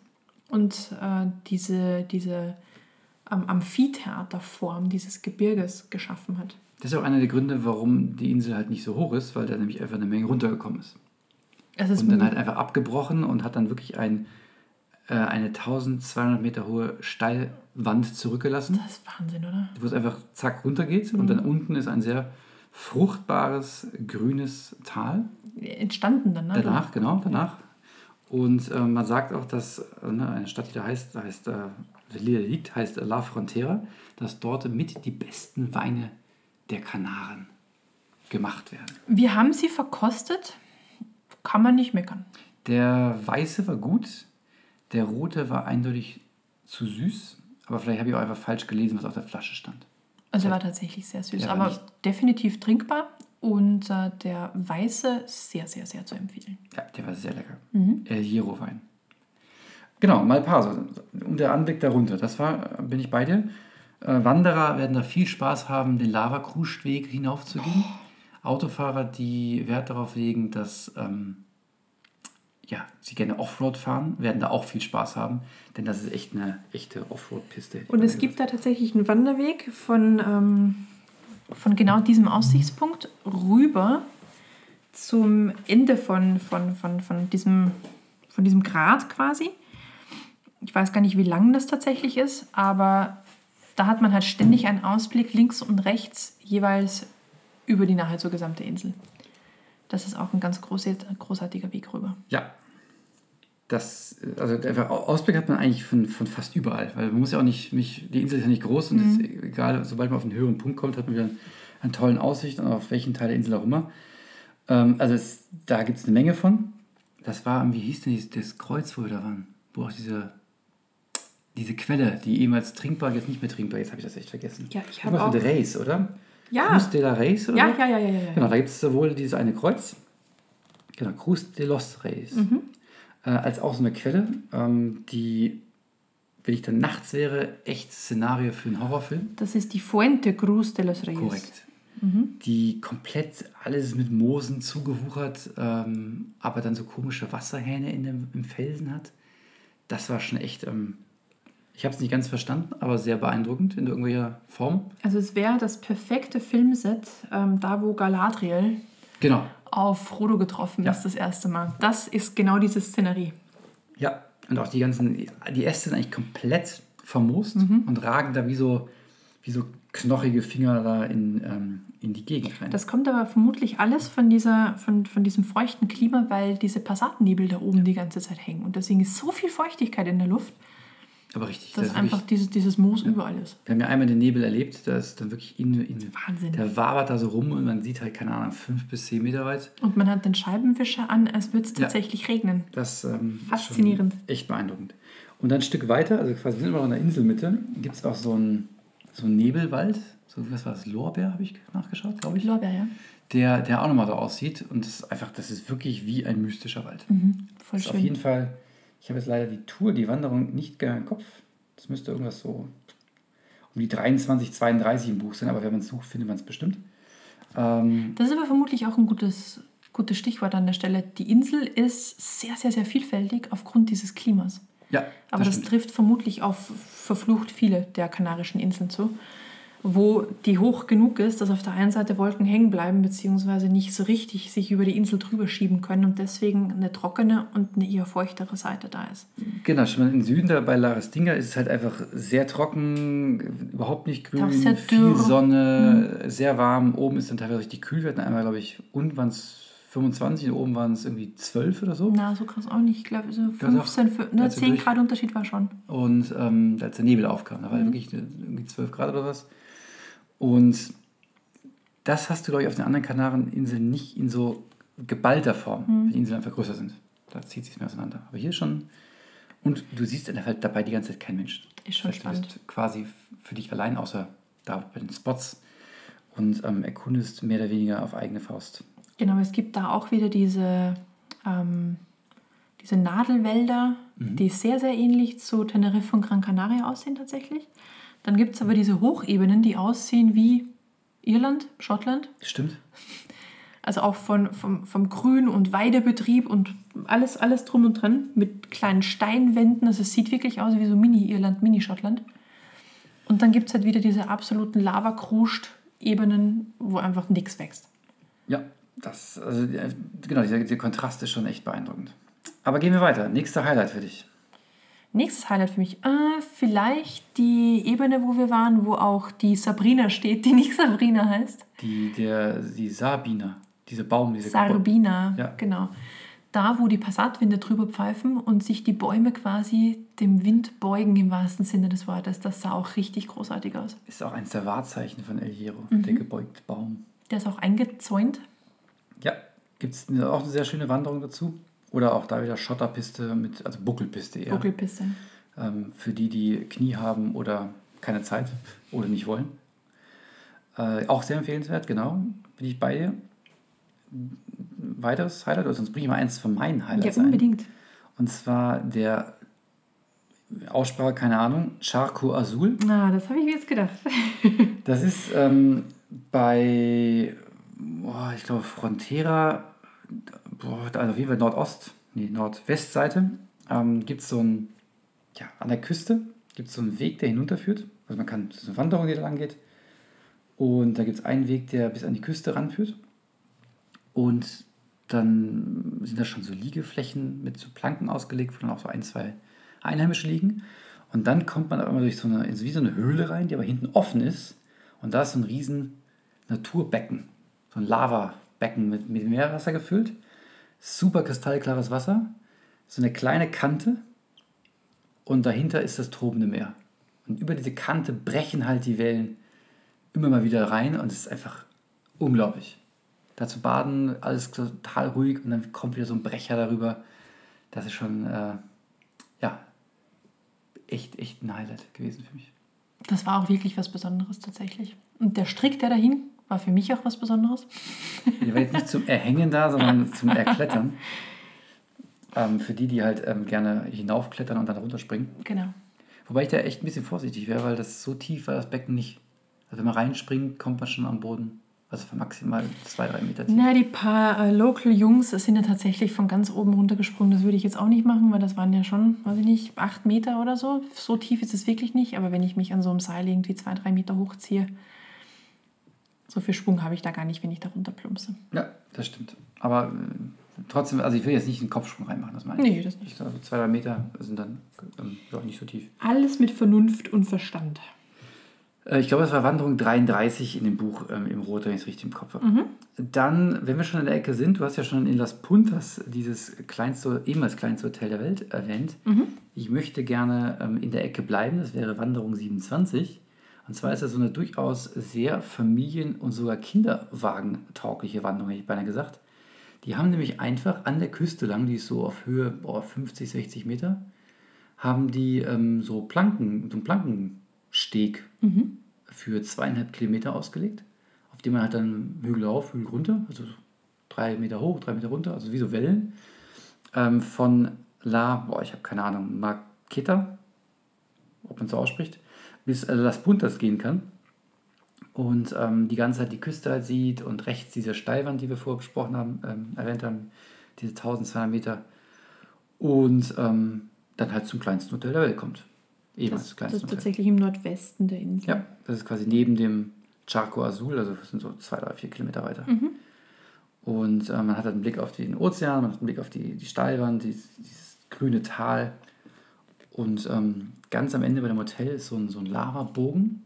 Speaker 1: und äh, diese, diese ähm, Amphitheaterform dieses Gebirges geschaffen hat.
Speaker 2: Das ist auch einer der Gründe, warum die Insel halt nicht so hoch ist, weil da nämlich einfach eine Menge runtergekommen ist.
Speaker 1: Es ist
Speaker 2: Und dann halt einfach abgebrochen und hat dann wirklich ein, äh, eine 1200 Meter hohe Steilwand zurückgelassen,
Speaker 1: das ist Wahnsinn, oder?
Speaker 2: wo es einfach zack runtergeht. Und dann unten ist ein sehr fruchtbares, grünes Tal.
Speaker 1: Entstanden dann, ne?
Speaker 2: Danach, genau, danach. Und äh, man sagt auch, dass äh, ne, eine Stadt, die da heißt, da heißt, äh, die da liegt, heißt La Frontera, dass dort mit die besten Weine der Kanaren gemacht werden.
Speaker 1: Wir haben sie verkostet, kann man nicht meckern.
Speaker 2: Der weiße war gut, der rote war eindeutig zu süß, aber vielleicht habe ich auch einfach falsch gelesen, was auf der Flasche stand.
Speaker 1: Also er war tatsächlich sehr süß,
Speaker 2: Der
Speaker 1: aber definitiv trinkbar und äh, der weiße sehr, sehr, sehr zu empfehlen.
Speaker 2: Ja, der war sehr lecker. El Hierro Wein. Genau, Malpaso. Und der Anblick darunter, das war, bin ich bei dir. Äh, Wanderer werden da viel Spaß haben, den Lavakrustweg hinaufzugehen. Autofahrer, die Wert darauf legen, dass ähm, ja, sie gerne Offroad fahren, werden da auch viel Spaß haben, denn das ist echt eine echte Offroad-Piste.
Speaker 1: Und es gibt da tatsächlich einen Wanderweg von, ähm, von genau diesem Aussichtspunkt rüber zum Ende von, von, von, von, diesem, von diesem Grat quasi. Ich weiß gar nicht, wie lang das tatsächlich ist, aber da hat man halt ständig einen Ausblick links und rechts jeweils über die nahezu gesamte Insel. Das ist auch ein ganz großartiger Weg rüber.
Speaker 2: Ja. Das, also der Ausblick hat man eigentlich von, von fast überall, weil man muss ja auch nicht, nicht die Insel ist ja nicht groß und
Speaker 1: Mhm.
Speaker 2: ist egal, sobald man auf einen höheren Punkt kommt, hat man wieder einen tollen Aussicht und auf welchen Teil der Insel auch immer. Ähm, also es, da gibt es eine Menge von. Das war, wie hieß denn dieses, das Kreuz, wo wir da waren? Wo auch diese, diese Quelle, die ehemals trinkbar, jetzt nicht mehr trinkbar, jetzt habe ich das echt vergessen.
Speaker 1: Ja, ich hab
Speaker 2: Irgendwas mit
Speaker 1: auch-
Speaker 2: Reis, oder?
Speaker 1: Ja.
Speaker 2: Cruz de la Reis oder
Speaker 1: Ja,
Speaker 2: so?
Speaker 1: ja, ja, ja, ja. ja.
Speaker 2: Genau, da gibt es sowohl dieses eine Kreuz, genau, Cruz de los Reyes,
Speaker 1: Mhm.
Speaker 2: äh, als auch so eine Quelle, ähm, die, wenn ich dann nachts wäre, echt Szenario für einen Horrorfilm.
Speaker 1: Das ist die Fuente Cruz de los Reyes.
Speaker 2: Korrekt. Die komplett alles mit Moosen zugewuchert, ähm, aber dann so komische Wasserhähne in dem, im Felsen hat. Das war schon echt, ähm, ich habe es nicht ganz verstanden, aber sehr beeindruckend in irgendwelcher Form.
Speaker 1: Also es wäre das perfekte Filmset, ähm, da wo Galadriel
Speaker 2: Genau,
Speaker 1: auf Frodo getroffen
Speaker 2: Ja.
Speaker 1: ist das erste Mal. Das ist genau diese Szenerie.
Speaker 2: Ja, und auch die ganzen, die Äste sind eigentlich komplett vermoost
Speaker 1: Mhm.
Speaker 2: und ragen da wie so, wie so knochige Finger da in, ähm, in die Gegend rein.
Speaker 1: Das kommt aber vermutlich alles von, dieser, von, von diesem feuchten Klima, weil diese Passatennebel da oben die ganze Zeit hängen. Und deswegen ist so viel Feuchtigkeit in der Luft,
Speaker 2: Aber richtig,
Speaker 1: dass
Speaker 2: das ist
Speaker 1: einfach
Speaker 2: wirklich,
Speaker 1: dieses, dieses Moos überall ist.
Speaker 2: wir haben ja einmal den Nebel erlebt, da ist dann wirklich in, in
Speaker 1: Wahnsinn.
Speaker 2: der wabert da so rum und man sieht halt, keine Ahnung, fünf bis zehn Meter weit.
Speaker 1: Und man hat den Scheibenwischer an, als würde es
Speaker 2: Ja.
Speaker 1: tatsächlich regnen.
Speaker 2: Das ähm,
Speaker 1: Faszinierend.
Speaker 2: Ist echt beeindruckend. Und dann ein Stück weiter, also quasi wir sind immer noch in der Inselmitte, gibt es auch so einen so einen Nebelwald, so was war das, Lorbeer, habe ich nachgeschaut, glaube ich.
Speaker 1: Lorbeer, ja?
Speaker 2: der, der auch nochmal so aussieht. Und das ist einfach, das ist wirklich wie ein mystischer Wald.
Speaker 1: Mhm, voll
Speaker 2: Das ist auf
Speaker 1: schön.
Speaker 2: jeden Fall, ich habe jetzt leider die Tour, die Wanderung nicht genau im Kopf. Das müsste irgendwas so um die 23, 32 im Buch sein, aber wenn man es sucht, findet man es bestimmt. Ähm,
Speaker 1: Das ist aber vermutlich auch ein gutes, gutes Stichwort an der Stelle. Die Insel ist sehr, sehr, sehr vielfältig aufgrund dieses Klimas.
Speaker 2: ja,
Speaker 1: Aber das,
Speaker 2: stimmt.
Speaker 1: trifft vermutlich auf verflucht viele der Kanarischen Inseln zu, wo die hoch genug ist, dass auf der einen Seite Wolken hängen bleiben, beziehungsweise nicht so richtig sich über die Insel drüber schieben können und deswegen eine trockene und eine eher feuchtere Seite da ist.
Speaker 2: Genau, schon mal im Süden da bei Larestinga ist es halt einfach sehr trocken, überhaupt nicht grün, viel
Speaker 1: dürr.
Speaker 2: Sonne, sehr warm. Oben ist dann teilweise richtig kühl. Wir hatten einmal, glaube ich, unten waren es 25 und oben waren es irgendwie 12 oder so.
Speaker 1: Na, so krass auch nicht. Ich glaube, so
Speaker 2: Ja, doch.
Speaker 1: 15, fün- ne,
Speaker 2: Also
Speaker 1: 10
Speaker 2: durch-
Speaker 1: Grad Unterschied war schon.
Speaker 2: Und ähm, als der Nebel aufkam, da war wirklich äh, irgendwie 12 Grad oder was. Und das hast du, glaube ich, auf den anderen Kanareninseln nicht in so geballter Form, wenn die Inseln einfach größer sind. Da zieht sich mehr auseinander. Aber hier schon. Und du siehst halt dabei die ganze Zeit keinen Menschen.
Speaker 1: Ist schon
Speaker 2: das heißt, du
Speaker 1: spannend.
Speaker 2: bist quasi für dich allein, außer da bei den Spots und ähm, erkundest mehr oder weniger auf eigene Faust.
Speaker 1: Genau, es gibt da auch wieder diese, ähm, diese Nadelwälder, die sehr, sehr ähnlich zu Teneriffa und Gran Canaria aussehen tatsächlich. Dann gibt es aber diese Hochebenen, die aussehen wie Irland, Schottland.
Speaker 2: Stimmt?
Speaker 1: Also auch von, vom, vom Grün- und Weidebetrieb und alles, alles drum und dran mit kleinen Steinwänden. Also es sieht wirklich aus wie so Mini-Irland, Mini-Schottland. Und dann gibt es halt wieder diese absoluten Lavakruscht-Ebenen, wo einfach nichts wächst.
Speaker 2: Ja, das, also, äh, genau, dieser, der Kontrast ist schon echt beeindruckend. Aber gehen wir weiter. Nächster Highlight für dich.
Speaker 1: Nächstes Highlight für mich, äh, vielleicht die Ebene, wo wir waren, wo auch die Sabrina steht, die nicht (laughs) Sabrina heißt.
Speaker 2: Die, der, die Sabina, diese Baum, diese
Speaker 1: Sarbina,
Speaker 2: Ja.
Speaker 1: genau. Da, wo die Passatwinde drüber pfeifen und sich die Bäume quasi dem Wind beugen im wahrsten Sinne des Wortes, das sah auch richtig großartig aus.
Speaker 2: Ist auch eins der Wahrzeichen von El Hierro,
Speaker 1: Mhm.
Speaker 2: der gebeugte Baum.
Speaker 1: Der ist auch eingezäunt.
Speaker 2: Ja, gibt es auch eine sehr schöne Wanderung dazu. Oder auch da wieder Schotterpiste mit, also Buckelpiste eher.
Speaker 1: Buckelpiste.
Speaker 2: Ähm, für die, die Knie haben oder keine Zeit (laughs) oder nicht wollen. Äh, auch sehr empfehlenswert, genau. Bin ich bei dir. Weiteres Highlight, oder sonst bringe ich mal eins von meinen
Speaker 1: Ja,
Speaker 2: Highlights ein.
Speaker 1: unbedingt.
Speaker 2: Und zwar der Aussprache, keine Ahnung, Charco Azul.
Speaker 1: Ah, das habe ich mir jetzt gedacht. (laughs)
Speaker 2: Das ist ähm, bei, boah, ich glaube, Frontera, boah, also auf jeden Fall Nordost, nee, Nordwestseite, ähm, gibt es so ein, ja, an der Küste gibt es so einen Weg, der hinunterführt. Also man kann, ist eine Wanderung, die da lang geht. Und da gibt es einen Weg, der bis an die Küste ranführt. Und dann sind da schon so Liegeflächen mit so Planken ausgelegt, wo dann auch so ein, zwei Einheimische liegen. Und dann kommt man aber immer durch so eine, in wie so eine Höhle rein, die aber hinten offen ist. Und da ist so ein riesen Naturbecken, so ein Lavabecken mit, mit Meerwasser gefüllt. Super kristallklares Wasser, so eine kleine Kante und dahinter ist das tobende Meer. Und über diese Kante brechen halt die Wellen immer mal wieder rein und es ist einfach unglaublich. Da zu baden, alles total ruhig und dann kommt wieder so ein Brecher darüber. Das ist schon, äh, ja, echt, echt ein Highlight gewesen für mich.
Speaker 1: Das war auch wirklich was Besonderes tatsächlich. Und der Strick, der da hing, war für mich auch was Besonderes.
Speaker 2: Der war jetzt nicht zum Erhängen da, sondern zum Erklettern. Ähm, für die, die halt ähm, gerne hinaufklettern und dann runterspringen.
Speaker 1: Genau.
Speaker 2: Wobei ich da echt ein bisschen vorsichtig wäre, weil das so tief war, das Becken nicht. Also wenn man reinspringt, kommt man schon am Boden. Also für maximal zwei, drei Meter tief.
Speaker 1: Na, die paar äh, Local-Jungs sind ja tatsächlich von ganz oben runtergesprungen. Das würde ich jetzt auch nicht machen, weil das waren ja schon, weiß ich nicht, acht Meter oder so. So tief ist es wirklich nicht. Aber wenn ich mich an so einem Seil irgendwie zwei, drei Meter hochziehe, so viel Schwung habe ich da gar nicht, wenn ich da runter plumpse.
Speaker 2: Ja, das stimmt. Aber äh, trotzdem, also ich will jetzt nicht einen Kopfsprung reinmachen, das meine ich.
Speaker 1: Nee, das nicht.
Speaker 2: Ich sage, zwei, drei Meter sind dann ähm, ja, nicht so tief.
Speaker 1: Alles mit Vernunft und Verstand.
Speaker 2: Äh, Ich glaube, das war Wanderung 33 in dem Buch ähm, im Rot, wenn ich es richtig im Kopf habe.
Speaker 1: Mhm.
Speaker 2: Dann, wenn wir schon in der Ecke sind, du hast ja schon in Las Puntas dieses kleinste, ehemals kleinste Hotel der Welt erwähnt.
Speaker 1: Mhm.
Speaker 2: Ich möchte gerne ähm, in der Ecke bleiben, das wäre Wanderung 27. Und zwar ist das so eine durchaus sehr familien- und sogar kinderwagentaugliche Wanderung, hätte ich beinahe gesagt. Die haben nämlich einfach an der Küste lang, die ist so auf Höhe boah, 50, 60 Meter, haben die ähm, so Planken, so einen Plankensteg für zweieinhalb Kilometer ausgelegt, auf dem man halt dann Hügel rauf, Hügel runter, also drei Meter hoch, drei Meter runter, also wie so Wellen, ähm, von La, boah, ich habe keine Ahnung, Marqueta, ob man so ausspricht, bis äh, Las Puntas gehen kann. Und ähm, die ganze Zeit die Küste halt sieht und rechts diese Steilwand, die wir vorher besprochen haben, ähm, erwähnt haben, diese 1200 Meter. Und ähm, dann halt zum kleinsten Hotel der Welt kommt. Ehemals
Speaker 1: Das, das
Speaker 2: kleinste
Speaker 1: ist
Speaker 2: Hotel.
Speaker 1: tatsächlich im Nordwesten der Insel.
Speaker 2: Ja, das ist quasi neben dem Charco Azul, also das sind so zwei, drei, vier Kilometer weiter. Und äh, man hat halt einen Blick auf den Ozean, man hat einen Blick auf die, die Steilwand, dieses, dieses grüne Tal. Und ähm, ganz am Ende bei dem Hotel ist so ein, so ein Lavabogen,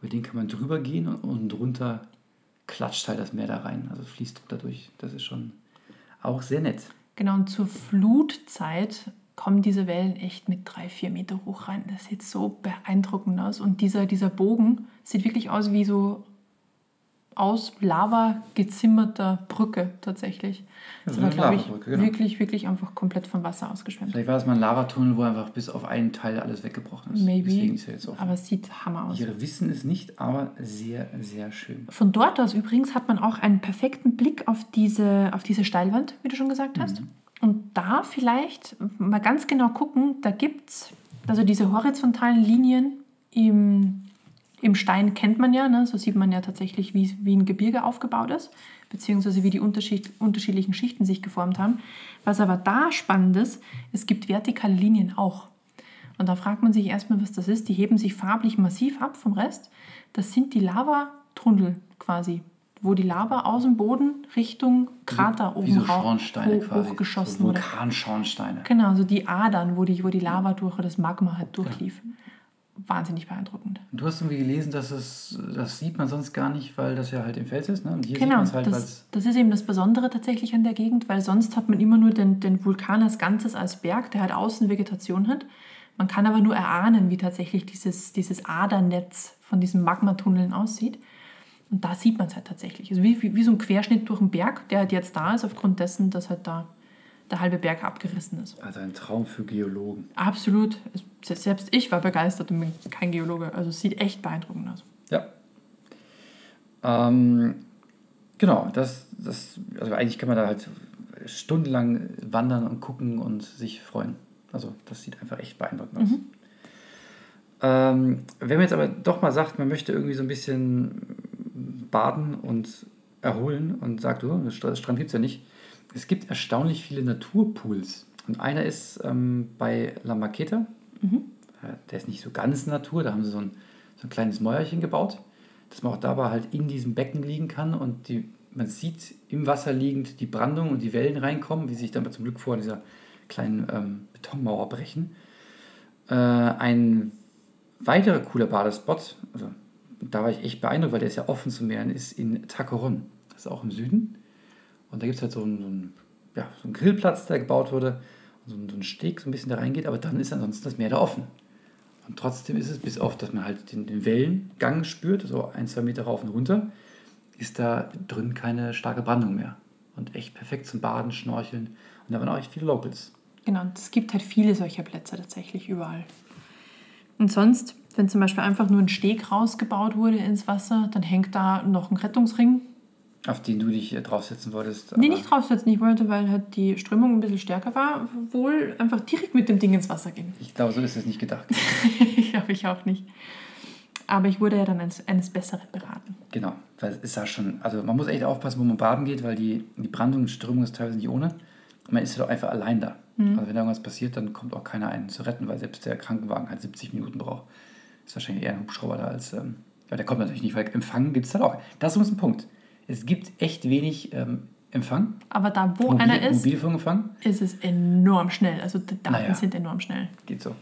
Speaker 2: über den kann man drüber gehen und, und drunter klatscht halt das Meer da rein, also fließt drunter durch. Das ist schon auch sehr nett.
Speaker 1: Genau, und zur Flutzeit kommen diese Wellen echt mit drei, vier Meter hoch rein. Das sieht so beeindruckend aus. Und dieser, dieser Bogen sieht wirklich aus wie so aus Lava gezimmerter Brücke tatsächlich.
Speaker 2: Ja,
Speaker 1: Das war, glaube ich,
Speaker 2: genau.
Speaker 1: wirklich, wirklich einfach komplett vom Wasser ausgeschwemmt.
Speaker 2: Vielleicht war das mal ein Lavatunnel, wo einfach bis auf einen Teil alles weggebrochen ist.
Speaker 1: Maybe.
Speaker 2: Deswegen ist er jetzt offen.
Speaker 1: Aber es sieht Hammer aus.
Speaker 2: Ihre wissen es nicht, aber sehr, sehr schön.
Speaker 1: Von dort aus übrigens hat man auch einen perfekten Blick auf diese, auf diese Steilwand, wie du schon gesagt hast. Und da vielleicht mal ganz genau gucken, da gibt es also diese horizontalen Linien im, Im Stein kennt man ja, ne? so sieht man ja tatsächlich, wie, wie ein Gebirge aufgebaut ist, beziehungsweise wie die Unterschied, unterschiedlichen Schichten sich geformt haben. Was aber da spannend ist, es gibt vertikale Linien auch. Und da fragt man sich erstmal, was das ist. Die heben sich farblich massiv ab vom Rest. Das sind die Lavatunnel quasi, wo die Lava aus dem Boden Richtung Krater
Speaker 2: Wie
Speaker 1: oben
Speaker 2: so
Speaker 1: rau-
Speaker 2: Schornsteine
Speaker 1: hoch,
Speaker 2: quasi.
Speaker 1: hochgeschossen
Speaker 2: so
Speaker 1: wurde.
Speaker 2: Vulkanschornsteine.
Speaker 1: Genau, so die Adern, wo die, wo die Lava durch oder das Magma halt durchlief. Wahnsinnig beeindruckend.
Speaker 2: Du hast irgendwie gelesen, dass es, das sieht man sonst gar nicht, weil das ja halt im Fels ist. Ne? Und hier sieht
Speaker 1: Genau,
Speaker 2: es halt,
Speaker 1: das, das ist eben das Besondere tatsächlich an der Gegend, weil sonst hat man immer nur den, den Vulkan als Ganzes als Berg, der halt außen Vegetation hat. Man kann aber nur erahnen, wie tatsächlich dieses, dieses Adernetz von diesen Magmatunneln aussieht. Und da sieht man es halt tatsächlich. Also wie, wie, wie so ein Querschnitt durch einen Berg, der halt jetzt da ist, aufgrund dessen, dass halt da der halbe Berg abgerissen ist.
Speaker 2: also ein Traum für Geologen.
Speaker 1: Absolut. Selbst ich war begeistert und bin kein Geologe. Also es sieht echt beeindruckend aus.
Speaker 2: Ja. Ähm, genau, das, das, also eigentlich kann man da halt stundenlang wandern und gucken und sich freuen. Also das sieht einfach echt beeindruckend aus. Ähm, wenn man jetzt aber doch mal sagt, man möchte irgendwie so ein bisschen baden und erholen und sagt, oh, Strand gibt es ja nicht. Es gibt erstaunlich viele Naturpools. Und einer ist ähm, bei La Maqueta. Äh, Der ist nicht so ganz Natur, da haben sie so ein, so ein kleines Mäuerchen gebaut, dass man auch dabei halt in diesem Becken liegen kann und die, man sieht im Wasser liegend die Brandung und die Wellen reinkommen, wie sie sich dann zum Glück vor dieser kleinen ähm, Betonmauer brechen. Äh, ein weiterer cooler Badespot, also da war ich echt beeindruckt, weil der ist ja offen zu Meeren, ist in Tacoron. Das ist auch im Süden. Und da gibt es halt so einen, so, einen, ja, so einen Grillplatz, der gebaut wurde, und so einen, so einen Steg so ein bisschen da reingeht, aber dann ist ansonsten das Meer da offen. Und trotzdem ist es, bis auf, dass man halt den, den Wellengang spürt, so ein, zwei Meter rauf und runter, ist da drin keine starke Brandung mehr. Und echt perfekt zum Baden, Schnorcheln. Und da waren auch echt viele Locals.
Speaker 1: Genau, und es gibt halt viele solcher Plätze tatsächlich überall. Und sonst, wenn zum Beispiel einfach nur ein Steg rausgebaut wurde ins Wasser, dann hängt da noch ein Rettungsring.
Speaker 2: Auf den du dich äh, draufsetzen wolltest.
Speaker 1: Nee, nicht draufsetzen. Ich wollte, weil halt die Strömung ein bisschen stärker war, wohl einfach direkt mit dem Ding ins Wasser gehen.
Speaker 2: Ich glaube, so ist es nicht gedacht. (laughs)
Speaker 1: Glaube ich auch nicht. Aber ich wurde ja dann eines, eines Besseren beraten.
Speaker 2: Genau, weil es ja schon, also man muss echt aufpassen, wo man baden geht, weil die, die Brandung und Strömung ist teilweise nicht ohne. Und man ist ja doch einfach allein da. Also wenn da irgendwas passiert, dann kommt auch keiner einen zu retten, weil selbst der Krankenwagen halt 70 Minuten braucht. Ist wahrscheinlich eher ein Hubschrauber da als, ähm, ja, der kommt natürlich nicht, weil Empfang gibt es halt auch. Das ist ein Punkt. Es gibt echt wenig ähm, Empfang.
Speaker 1: Aber da, wo
Speaker 2: Mobil,
Speaker 1: einer ist,
Speaker 2: Mobilfunkempfang
Speaker 1: ist es enorm schnell. Also die Daten
Speaker 2: Naja.
Speaker 1: sind enorm schnell.
Speaker 2: geht so.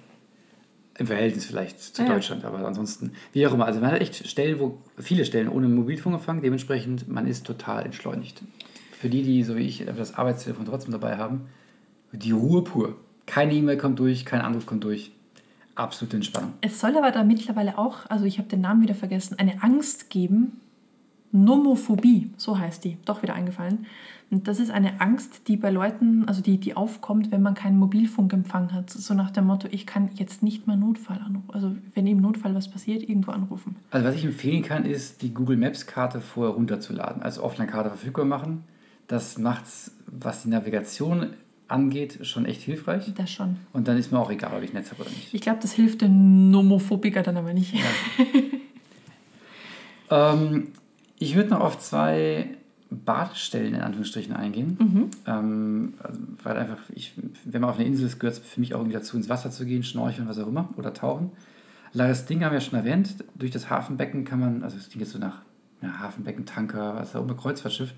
Speaker 2: Im Verhältnis vielleicht zu
Speaker 1: Ja.
Speaker 2: Deutschland, aber ansonsten, wie auch immer. Also man hat echt Stellen, wo viele Stellen ohne Mobilfunkempfang, dementsprechend, man ist total entschleunigt. Für die, die, so wie ich, das Arbeitstelefon trotzdem dabei haben, die Ruhe pur. Keine E-Mail kommt durch, kein Anruf kommt durch. Absolute Entspannung.
Speaker 1: Es soll aber da mittlerweile auch, also ich habe den Namen wieder vergessen, eine Angst geben. Nomophobie, so heißt die, doch wieder eingefallen. Und das ist eine Angst, die bei Leuten, also die, die aufkommt, wenn man keinen Mobilfunkempfang hat. So nach dem Motto, ich kann jetzt nicht mal Notfall anrufen. Also wenn im Notfall was passiert, irgendwo anrufen.
Speaker 2: Also was ich empfehlen kann, ist, die Google Maps Karte vorher runterzuladen, als Offline-Karte verfügbar machen. Das macht es, was die Navigation angeht, schon echt hilfreich.
Speaker 1: Das schon.
Speaker 2: Und dann ist mir auch egal, ob ich Netz habe oder nicht.
Speaker 1: Ich glaube, das hilft den Nomophobiker dann aber nicht. (laughs)
Speaker 2: Ähm, ich würde noch auf zwei Badestellen in Anführungsstrichen eingehen. Ähm, also, weil einfach, ich, wenn man auf einer Insel ist, gehört es für mich auch irgendwie dazu, ins Wasser zu gehen, schnorcheln, was auch immer, oder tauchen. Laresting haben wir ja schon erwähnt. Durch das Hafenbecken kann man, also es klingt jetzt so nach ja, Hafenbecken, Tanker, was auch immer, Kreuzfahrtschiff.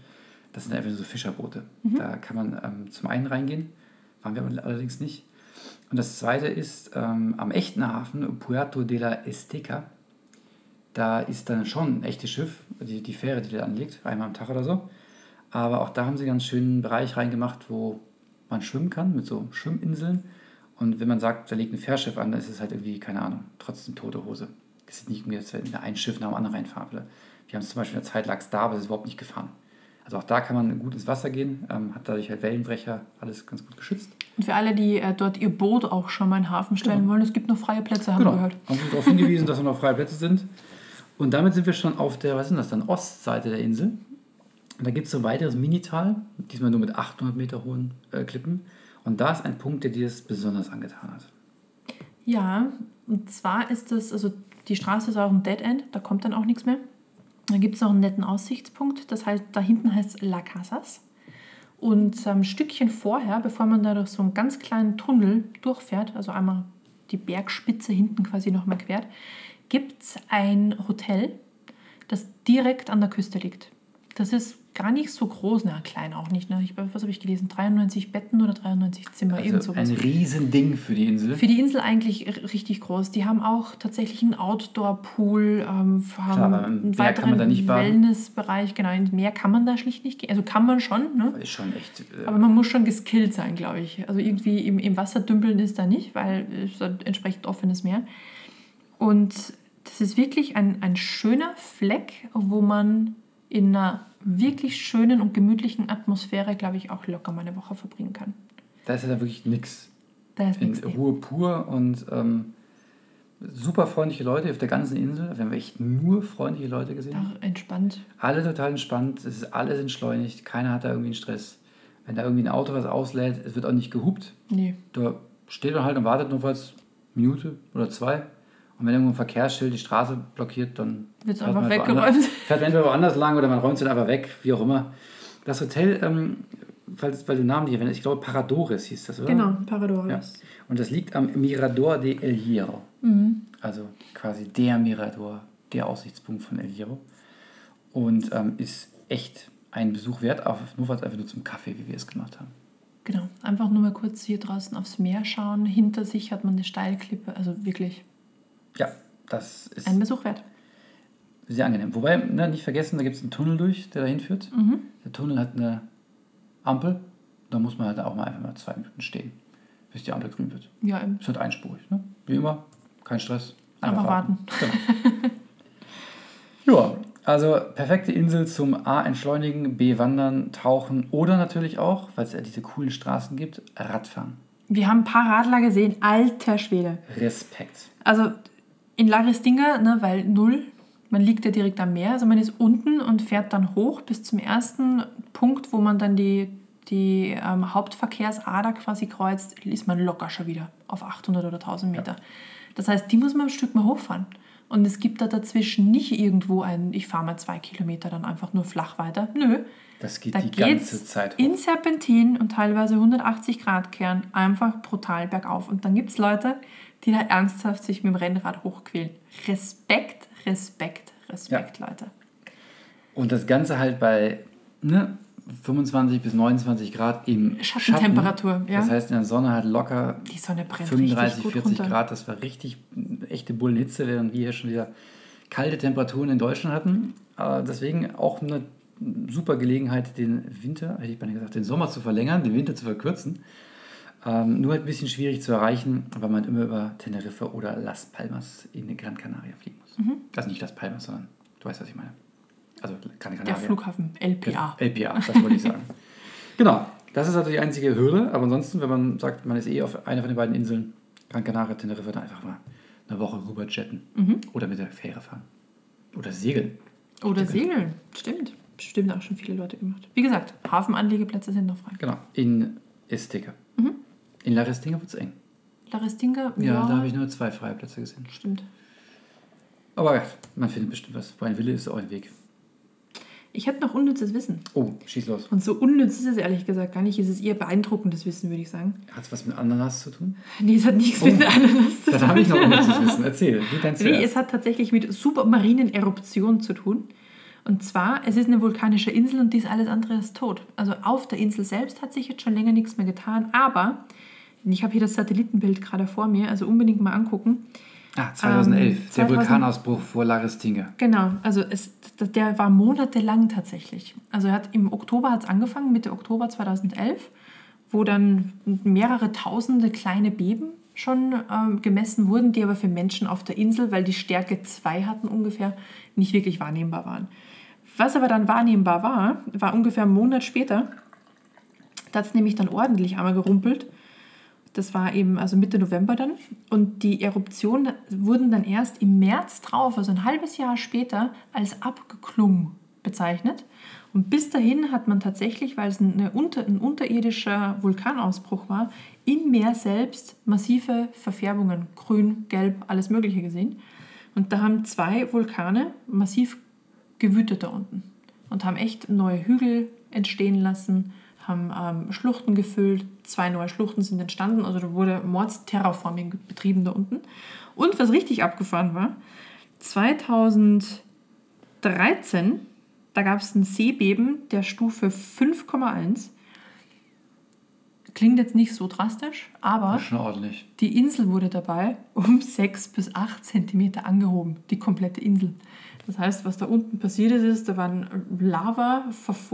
Speaker 2: Das sind einfach nur so Fischerboote. Da kann man ähm, zum einen reingehen, waren wir aber allerdings nicht. Und das zweite ist ähm, am echten Hafen, Puerto de la Esteca. Da ist dann schon ein echtes Schiff, die, die Fähre, die da anlegt, einmal am Tag oder so. Aber auch da haben sie einen ganz schönen Bereich reingemacht, wo man schwimmen kann, mit so Schwimminseln. Und wenn man sagt, da legt ein Fährschiff an, dann ist es halt irgendwie, keine Ahnung, trotzdem tote Hose. Es ist nicht irgendwie, dass wir ein Schiff nach dem anderen reinfahren. Oder Wir haben es zum Beispiel in der Zeit lag es da, aber es ist überhaupt nicht gefahren. Also auch da kann man gut ins Wasser gehen, ähm, hat dadurch halt Wellenbrecher, alles ganz gut geschützt.
Speaker 1: Und für alle, die äh, dort ihr Boot auch schon mal in den Hafen stellen wollen, es gibt noch freie Plätze, haben wir
Speaker 2: Genau.
Speaker 1: gehört.
Speaker 2: Haben wir darauf hingewiesen, dass wir noch freie Plätze sind. Und damit sind wir schon auf der, was ist das dann, Ostseite der Insel. Und da gibt es so ein weiteres Minital, diesmal nur mit 800 Meter hohen äh, Klippen. Und da ist ein Punkt, der dir das besonders angetan hat.
Speaker 1: Ja, Und zwar ist das, also die Straße ist auch ein Dead End, da kommt dann auch nichts mehr. Da gibt es noch einen netten Aussichtspunkt, das heißt, da hinten heißt La Casas. Und ein Stückchen vorher, bevor man da durch so einen ganz kleinen Tunnel durchfährt, also einmal die Bergspitze hinten quasi nochmal quert, gibt es ein Hotel, das direkt an der Küste liegt. Das ist gar nicht so groß, na klein auch nicht. Ne? Ich, was habe ich gelesen? 93 Betten oder 93 Zimmer,
Speaker 2: Also
Speaker 1: irgend sowas.
Speaker 2: ein Riesending für die Insel.
Speaker 1: Für die Insel eigentlich richtig groß. Die haben auch tatsächlich einen Outdoor-Pool, ähm,
Speaker 2: im
Speaker 1: einen weiteren. Wellnessbereich. Genau, ins Meer kann man da schlicht nicht gehen. Also kann man schon, ne?
Speaker 2: ist schon echt. Äh,
Speaker 1: aber man muss schon geskillt sein, glaube ich. Also irgendwie im, im Wasser dümpeln ist da nicht, weil es ist ein entsprechend offenes Meer. Und das ist wirklich ein, ein schöner Fleck, wo man in einer wirklich schönen und gemütlichen Atmosphäre, glaube ich, auch locker mal eine Woche verbringen kann.
Speaker 2: da ist ja wirklich nichts.
Speaker 1: Da ist nichts.
Speaker 2: Ruhe pur und ähm, super freundliche Leute auf der ganzen Insel. Wir haben echt nur freundliche Leute gesehen.
Speaker 1: Auch entspannt.
Speaker 2: Alle total entspannt, es ist alles entschleunigt, keiner hat da irgendwie einen Stress. Wenn da irgendwie ein Auto was auslädt, es wird auch nicht gehupt.
Speaker 1: Nee.
Speaker 2: Da steht man halt und wartet nur eine Minute oder zwei. Und wenn irgendwo ein Verkehrsschild die Straße blockiert, dann fährt man
Speaker 1: einfach
Speaker 2: halt woanders-
Speaker 1: weggeräumt. (laughs)
Speaker 2: Fährt man entweder woanders lang oder man räumt es dann einfach weg, wie auch immer. Das Hotel, ähm, weil, weil du Namen nicht erwähnt ich glaube Paradores hieß das, oder?
Speaker 1: Genau, Paradores.
Speaker 2: Ja. Und das liegt am Mirador de El Hierro.
Speaker 1: Mhm.
Speaker 2: Also quasi der Mirador, der Aussichtspunkt von El Hierro. Und ähm, ist echt ein Besuch wert, auf, nur was einfach nur zum Kaffee, wie wir es gemacht haben.
Speaker 1: Genau, einfach nur mal kurz hier draußen aufs Meer schauen. Hinter sich hat man eine Steilklippe. Also wirklich
Speaker 2: Ja, das ist
Speaker 1: ein Besuch wert.
Speaker 2: sehr angenehm. Wobei, ne, nicht vergessen, da gibt es einen Tunnel durch, der dahin führt.
Speaker 1: Mhm.
Speaker 2: Der Tunnel hat eine Ampel. Da muss man halt auch mal einfach mal zwei Minuten stehen, bis die Ampel grün wird.
Speaker 1: Ja, eben.
Speaker 2: Ist halt einspurig, ne? Wie immer, kein Stress.
Speaker 1: Einfach warten.
Speaker 2: Genau. (laughs) ja, also perfekte Insel zum A entschleunigen, B wandern, tauchen oder natürlich auch, weil es ja diese coolen Straßen gibt, Radfahren.
Speaker 1: Wir haben ein paar Radler gesehen. Alter Schwede.
Speaker 2: Respekt.
Speaker 1: Also in Laristinga, ne, weil null, man liegt ja direkt am Meer. Also man ist unten und fährt dann hoch bis zum ersten Punkt, wo man dann die, die ähm, Hauptverkehrsader quasi kreuzt, ist man locker schon wieder auf 800 oder 1000 Meter. Das heißt, die muss man ein Stück mal hochfahren. Und es gibt da dazwischen nicht irgendwo ein, ich fahre mal zwei Kilometer dann einfach nur flach weiter. Nö,
Speaker 2: Das geht
Speaker 1: da
Speaker 2: die ganze Zeit hoch.
Speaker 1: in Serpentin und teilweise 180 Grad kehren einfach brutal bergauf. Und dann gibt es Leute, die da ernsthaft sich mit dem Rennrad hochquälen. Respekt, Respekt, Respekt, Leute.
Speaker 2: Und das Ganze halt bei ne, 25 bis 29 Grad im
Speaker 1: Schattentemperatur,
Speaker 2: Schatten.
Speaker 1: ja.
Speaker 2: Das heißt, in der Sonne halt locker
Speaker 1: Die Sonne brennt
Speaker 2: 35,
Speaker 1: richtig gut
Speaker 2: 40
Speaker 1: runter.
Speaker 2: Grad. Das war richtig echte Bullenhitze, während wir hier schon wieder kalte Temperaturen in Deutschland hatten. Äh, deswegen auch eine super Gelegenheit, den Winter, hätte ich beinahe gesagt, den Sommer zu verlängern, den Winter zu verkürzen. Ähm, nur halt ein bisschen schwierig zu erreichen, weil man immer über Teneriffa oder Las Palmas in Gran Canaria fliegen muss.
Speaker 1: Mhm.
Speaker 2: Also nicht Las Palmas, sondern du weißt, was ich meine. Also Gran
Speaker 1: Der
Speaker 2: Canaria.
Speaker 1: Flughafen LPA.
Speaker 2: LPA, das wollte ich sagen. (laughs) genau, das ist also die einzige Hürde. Aber ansonsten, wenn man sagt, man ist eh auf einer von den beiden Inseln, Gran Canaria, Teneriffa, dann einfach mal eine Woche rüber jetten.
Speaker 1: Mhm.
Speaker 2: Oder mit der Fähre fahren. Oder segeln.
Speaker 1: Oder Segeln, stimmt. Bestimmt auch schon viele Leute gemacht. Wie gesagt, Hafenanlegeplätze sind noch frei.
Speaker 2: Genau, in Estica.
Speaker 1: Mhm.
Speaker 2: In Laristinga wird es eng.
Speaker 1: Laristinga,
Speaker 2: Ja, da habe ich nur zwei freie Plätze gesehen.
Speaker 1: Stimmt.
Speaker 2: Aber ja, man findet bestimmt was. Wo ein Wille ist, auch ein Weg.
Speaker 1: Ich hätte noch unnützes Wissen.
Speaker 2: Oh, schieß los.
Speaker 1: Und so unnütz ist es ehrlich gesagt gar nicht. Es ist eher beeindruckendes Wissen, würde ich sagen.
Speaker 2: Hat es was mit Ananas zu tun?
Speaker 1: Nee, es hat nichts
Speaker 2: Oh.
Speaker 1: mit Ananas zu tun.
Speaker 2: Dann habe ich noch unnützes (laughs) Wissen. Erzähl, wie dein
Speaker 1: Nee, es hat tatsächlich mit submarinen Eruptionen zu tun. Und zwar, es ist eine vulkanische Insel und die ist alles andere als tot. Also auf der Insel selbst hat sich jetzt schon länger nichts mehr getan. Aber, ich habe hier das Satellitenbild gerade vor mir, also unbedingt mal angucken.
Speaker 2: Ah, 2011,
Speaker 1: Ähm,
Speaker 2: der
Speaker 1: 2000
Speaker 2: Vulkanausbruch vor Laristinga.
Speaker 1: Genau, also es, der war monatelang tatsächlich. Also hat im Oktober hat es angefangen, Mitte Oktober 2011, wo dann mehrere tausende kleine Beben schon ähm, gemessen wurden, die aber für Menschen auf der Insel, weil die Stärke 2 hatten ungefähr, nicht wirklich wahrnehmbar waren. Was aber dann wahrnehmbar war, war ungefähr einen Monat später. Da hat es nämlich dann ordentlich einmal gerumpelt. Das war eben also Mitte November dann. Und die Eruptionen wurden dann erst im März drauf, also ein halbes Jahr später, als abgeklungen bezeichnet. Und bis dahin hat man tatsächlich, weil es unter, ein unterirdischer Vulkanausbruch war, im Meer selbst massive Verfärbungen, grün, gelb, alles Mögliche gesehen. Und da haben zwei Vulkane massiv gewütet da unten und haben echt neue Hügel entstehen lassen, haben ähm, Schluchten gefüllt, zwei neue Schluchten sind entstanden, also da wurde Mordsterraforming betrieben da unten. Und was richtig abgefahren war, 2013, da gab es ein Seebeben der Stufe 5,1 Klingt jetzt nicht so drastisch, aber die Insel wurde dabei um 6 bis 8 Zentimeter angehoben, die komplette Insel. Das heißt, was da unten passiert ist, ist, da waren Lava,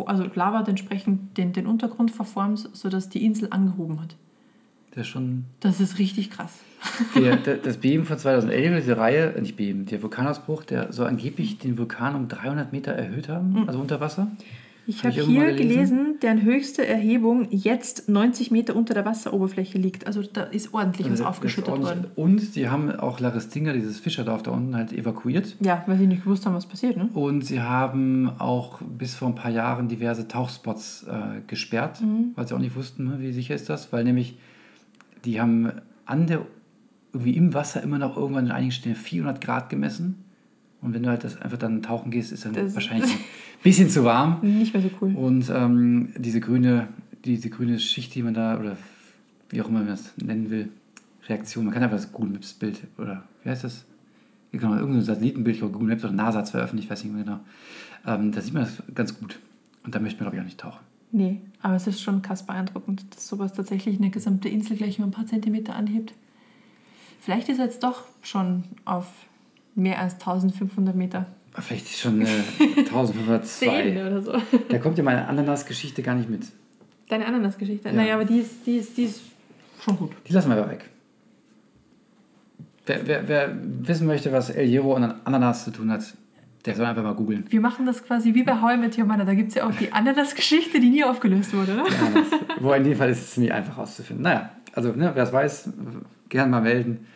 Speaker 1: also Lava hat entsprechend den, den Untergrund verformt, sodass die Insel angehoben hat.
Speaker 2: Das ist schon.
Speaker 1: Das ist richtig krass.
Speaker 2: Der, (laughs) der, das Beben von 2011, diese Reihe, äh, nicht Beben, der Vulkanausbruch, der soll angeblich den Vulkan um 300 Meter erhöht haben, also unter Wasser.
Speaker 1: Ich
Speaker 2: Hab
Speaker 1: habe
Speaker 2: irgendwann
Speaker 1: hier
Speaker 2: gelesen?
Speaker 1: deren höchste Erhebung jetzt 90 Meter unter der Wasseroberfläche liegt. Also da ist ordentlich was
Speaker 2: Also, das
Speaker 1: aufgeschüttet
Speaker 2: ordentlich-
Speaker 1: worden.
Speaker 2: Und die haben auch Laristinga, dieses Fischerdorf da unten, halt evakuiert.
Speaker 1: Ja, weil sie nicht gewusst haben, was passiert, ne?
Speaker 2: Und sie haben auch bis vor ein paar Jahren diverse Tauchspots äh, gesperrt,
Speaker 1: Mhm.
Speaker 2: weil sie auch nicht wussten, ne, wie sicher ist das, weil nämlich die haben an der, irgendwie im Wasser immer noch irgendwann in einigen Stellen 400 Grad gemessen. Und wenn du halt das einfach dann tauchen gehst, ist dann
Speaker 1: Das-
Speaker 2: wahrscheinlich ein bisschen zu warm. (laughs)
Speaker 1: Nicht mehr so cool.
Speaker 2: Und ähm, diese grüne, diese grüne Schicht, die man da, oder wie auch immer man das nennen will, Reaktion, man kann einfach das Google Maps Bild, oder wie heißt das? Genau, irgendein Satellitenbild, ich glaube Google Maps oder NASA hat es veröffentlicht, weiß nicht mehr genau. Ähm, da sieht man das ganz gut. Und da möchte man, glaube ich, auch nicht tauchen.
Speaker 1: Nee, aber es ist schon krass beeindruckend, dass sowas tatsächlich eine gesamte Insel gleich um ein paar Zentimeter anhebt. Vielleicht ist er jetzt doch schon auf mehr als 1500 Meter.
Speaker 2: Aber Vielleicht schon äh, (laughs) 1502.
Speaker 1: oder so.
Speaker 2: Da kommt ja meine Ananas-Geschichte gar nicht mit.
Speaker 1: Deine Ananas-Geschichte.
Speaker 2: Ja.
Speaker 1: Naja, aber die ist, die, ist, die ist schon gut.
Speaker 2: Die lassen wir aber weg. Wer, wer, wer wissen möchte, was El Hierro und Ananas zu tun hat, der soll einfach mal googeln.
Speaker 1: Wir machen das quasi wie bei How I Met Your Mother. Da gibt es ja auch die Ananas-Geschichte, die nie aufgelöst wurde, oder?
Speaker 2: Ananas. Wo in dem Fall ist es ziemlich einfach rauszufinden. Naja, also ne, wer es weiß, gerne mal melden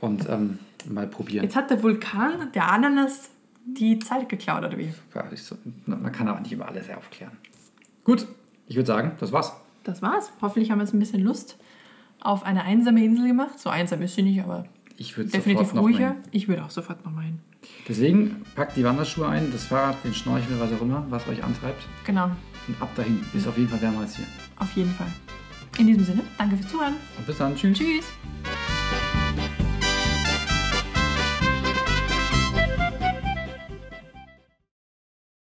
Speaker 2: und ähm, mal probieren.
Speaker 1: Jetzt hat der Vulkan, der Ananas, die Zeit geklaut, oder wie?
Speaker 2: Ja, so, man kann aber nicht immer alles aufklären. Gut, ich würde sagen, das war's.
Speaker 1: Das war's. Hoffentlich haben wir jetzt ein bisschen Lust auf eine einsame Insel gemacht. So einsam ist sie nicht, aber
Speaker 2: Ich würde
Speaker 1: definitiv
Speaker 2: sofort
Speaker 1: ruhiger. Ich würde auch sofort nochmal hin.
Speaker 2: Deswegen packt die Wanderschuhe ein, das Fahrrad, den Schnorchel, was auch immer, was euch antreibt.
Speaker 1: Genau,
Speaker 2: Und ab dahin. Ist auf jeden Fall wärmer als hier.
Speaker 1: auf jeden Fall. In diesem Sinne, danke fürs Zuhören.
Speaker 2: Und bis dann. Tschüss.
Speaker 1: Tschüss.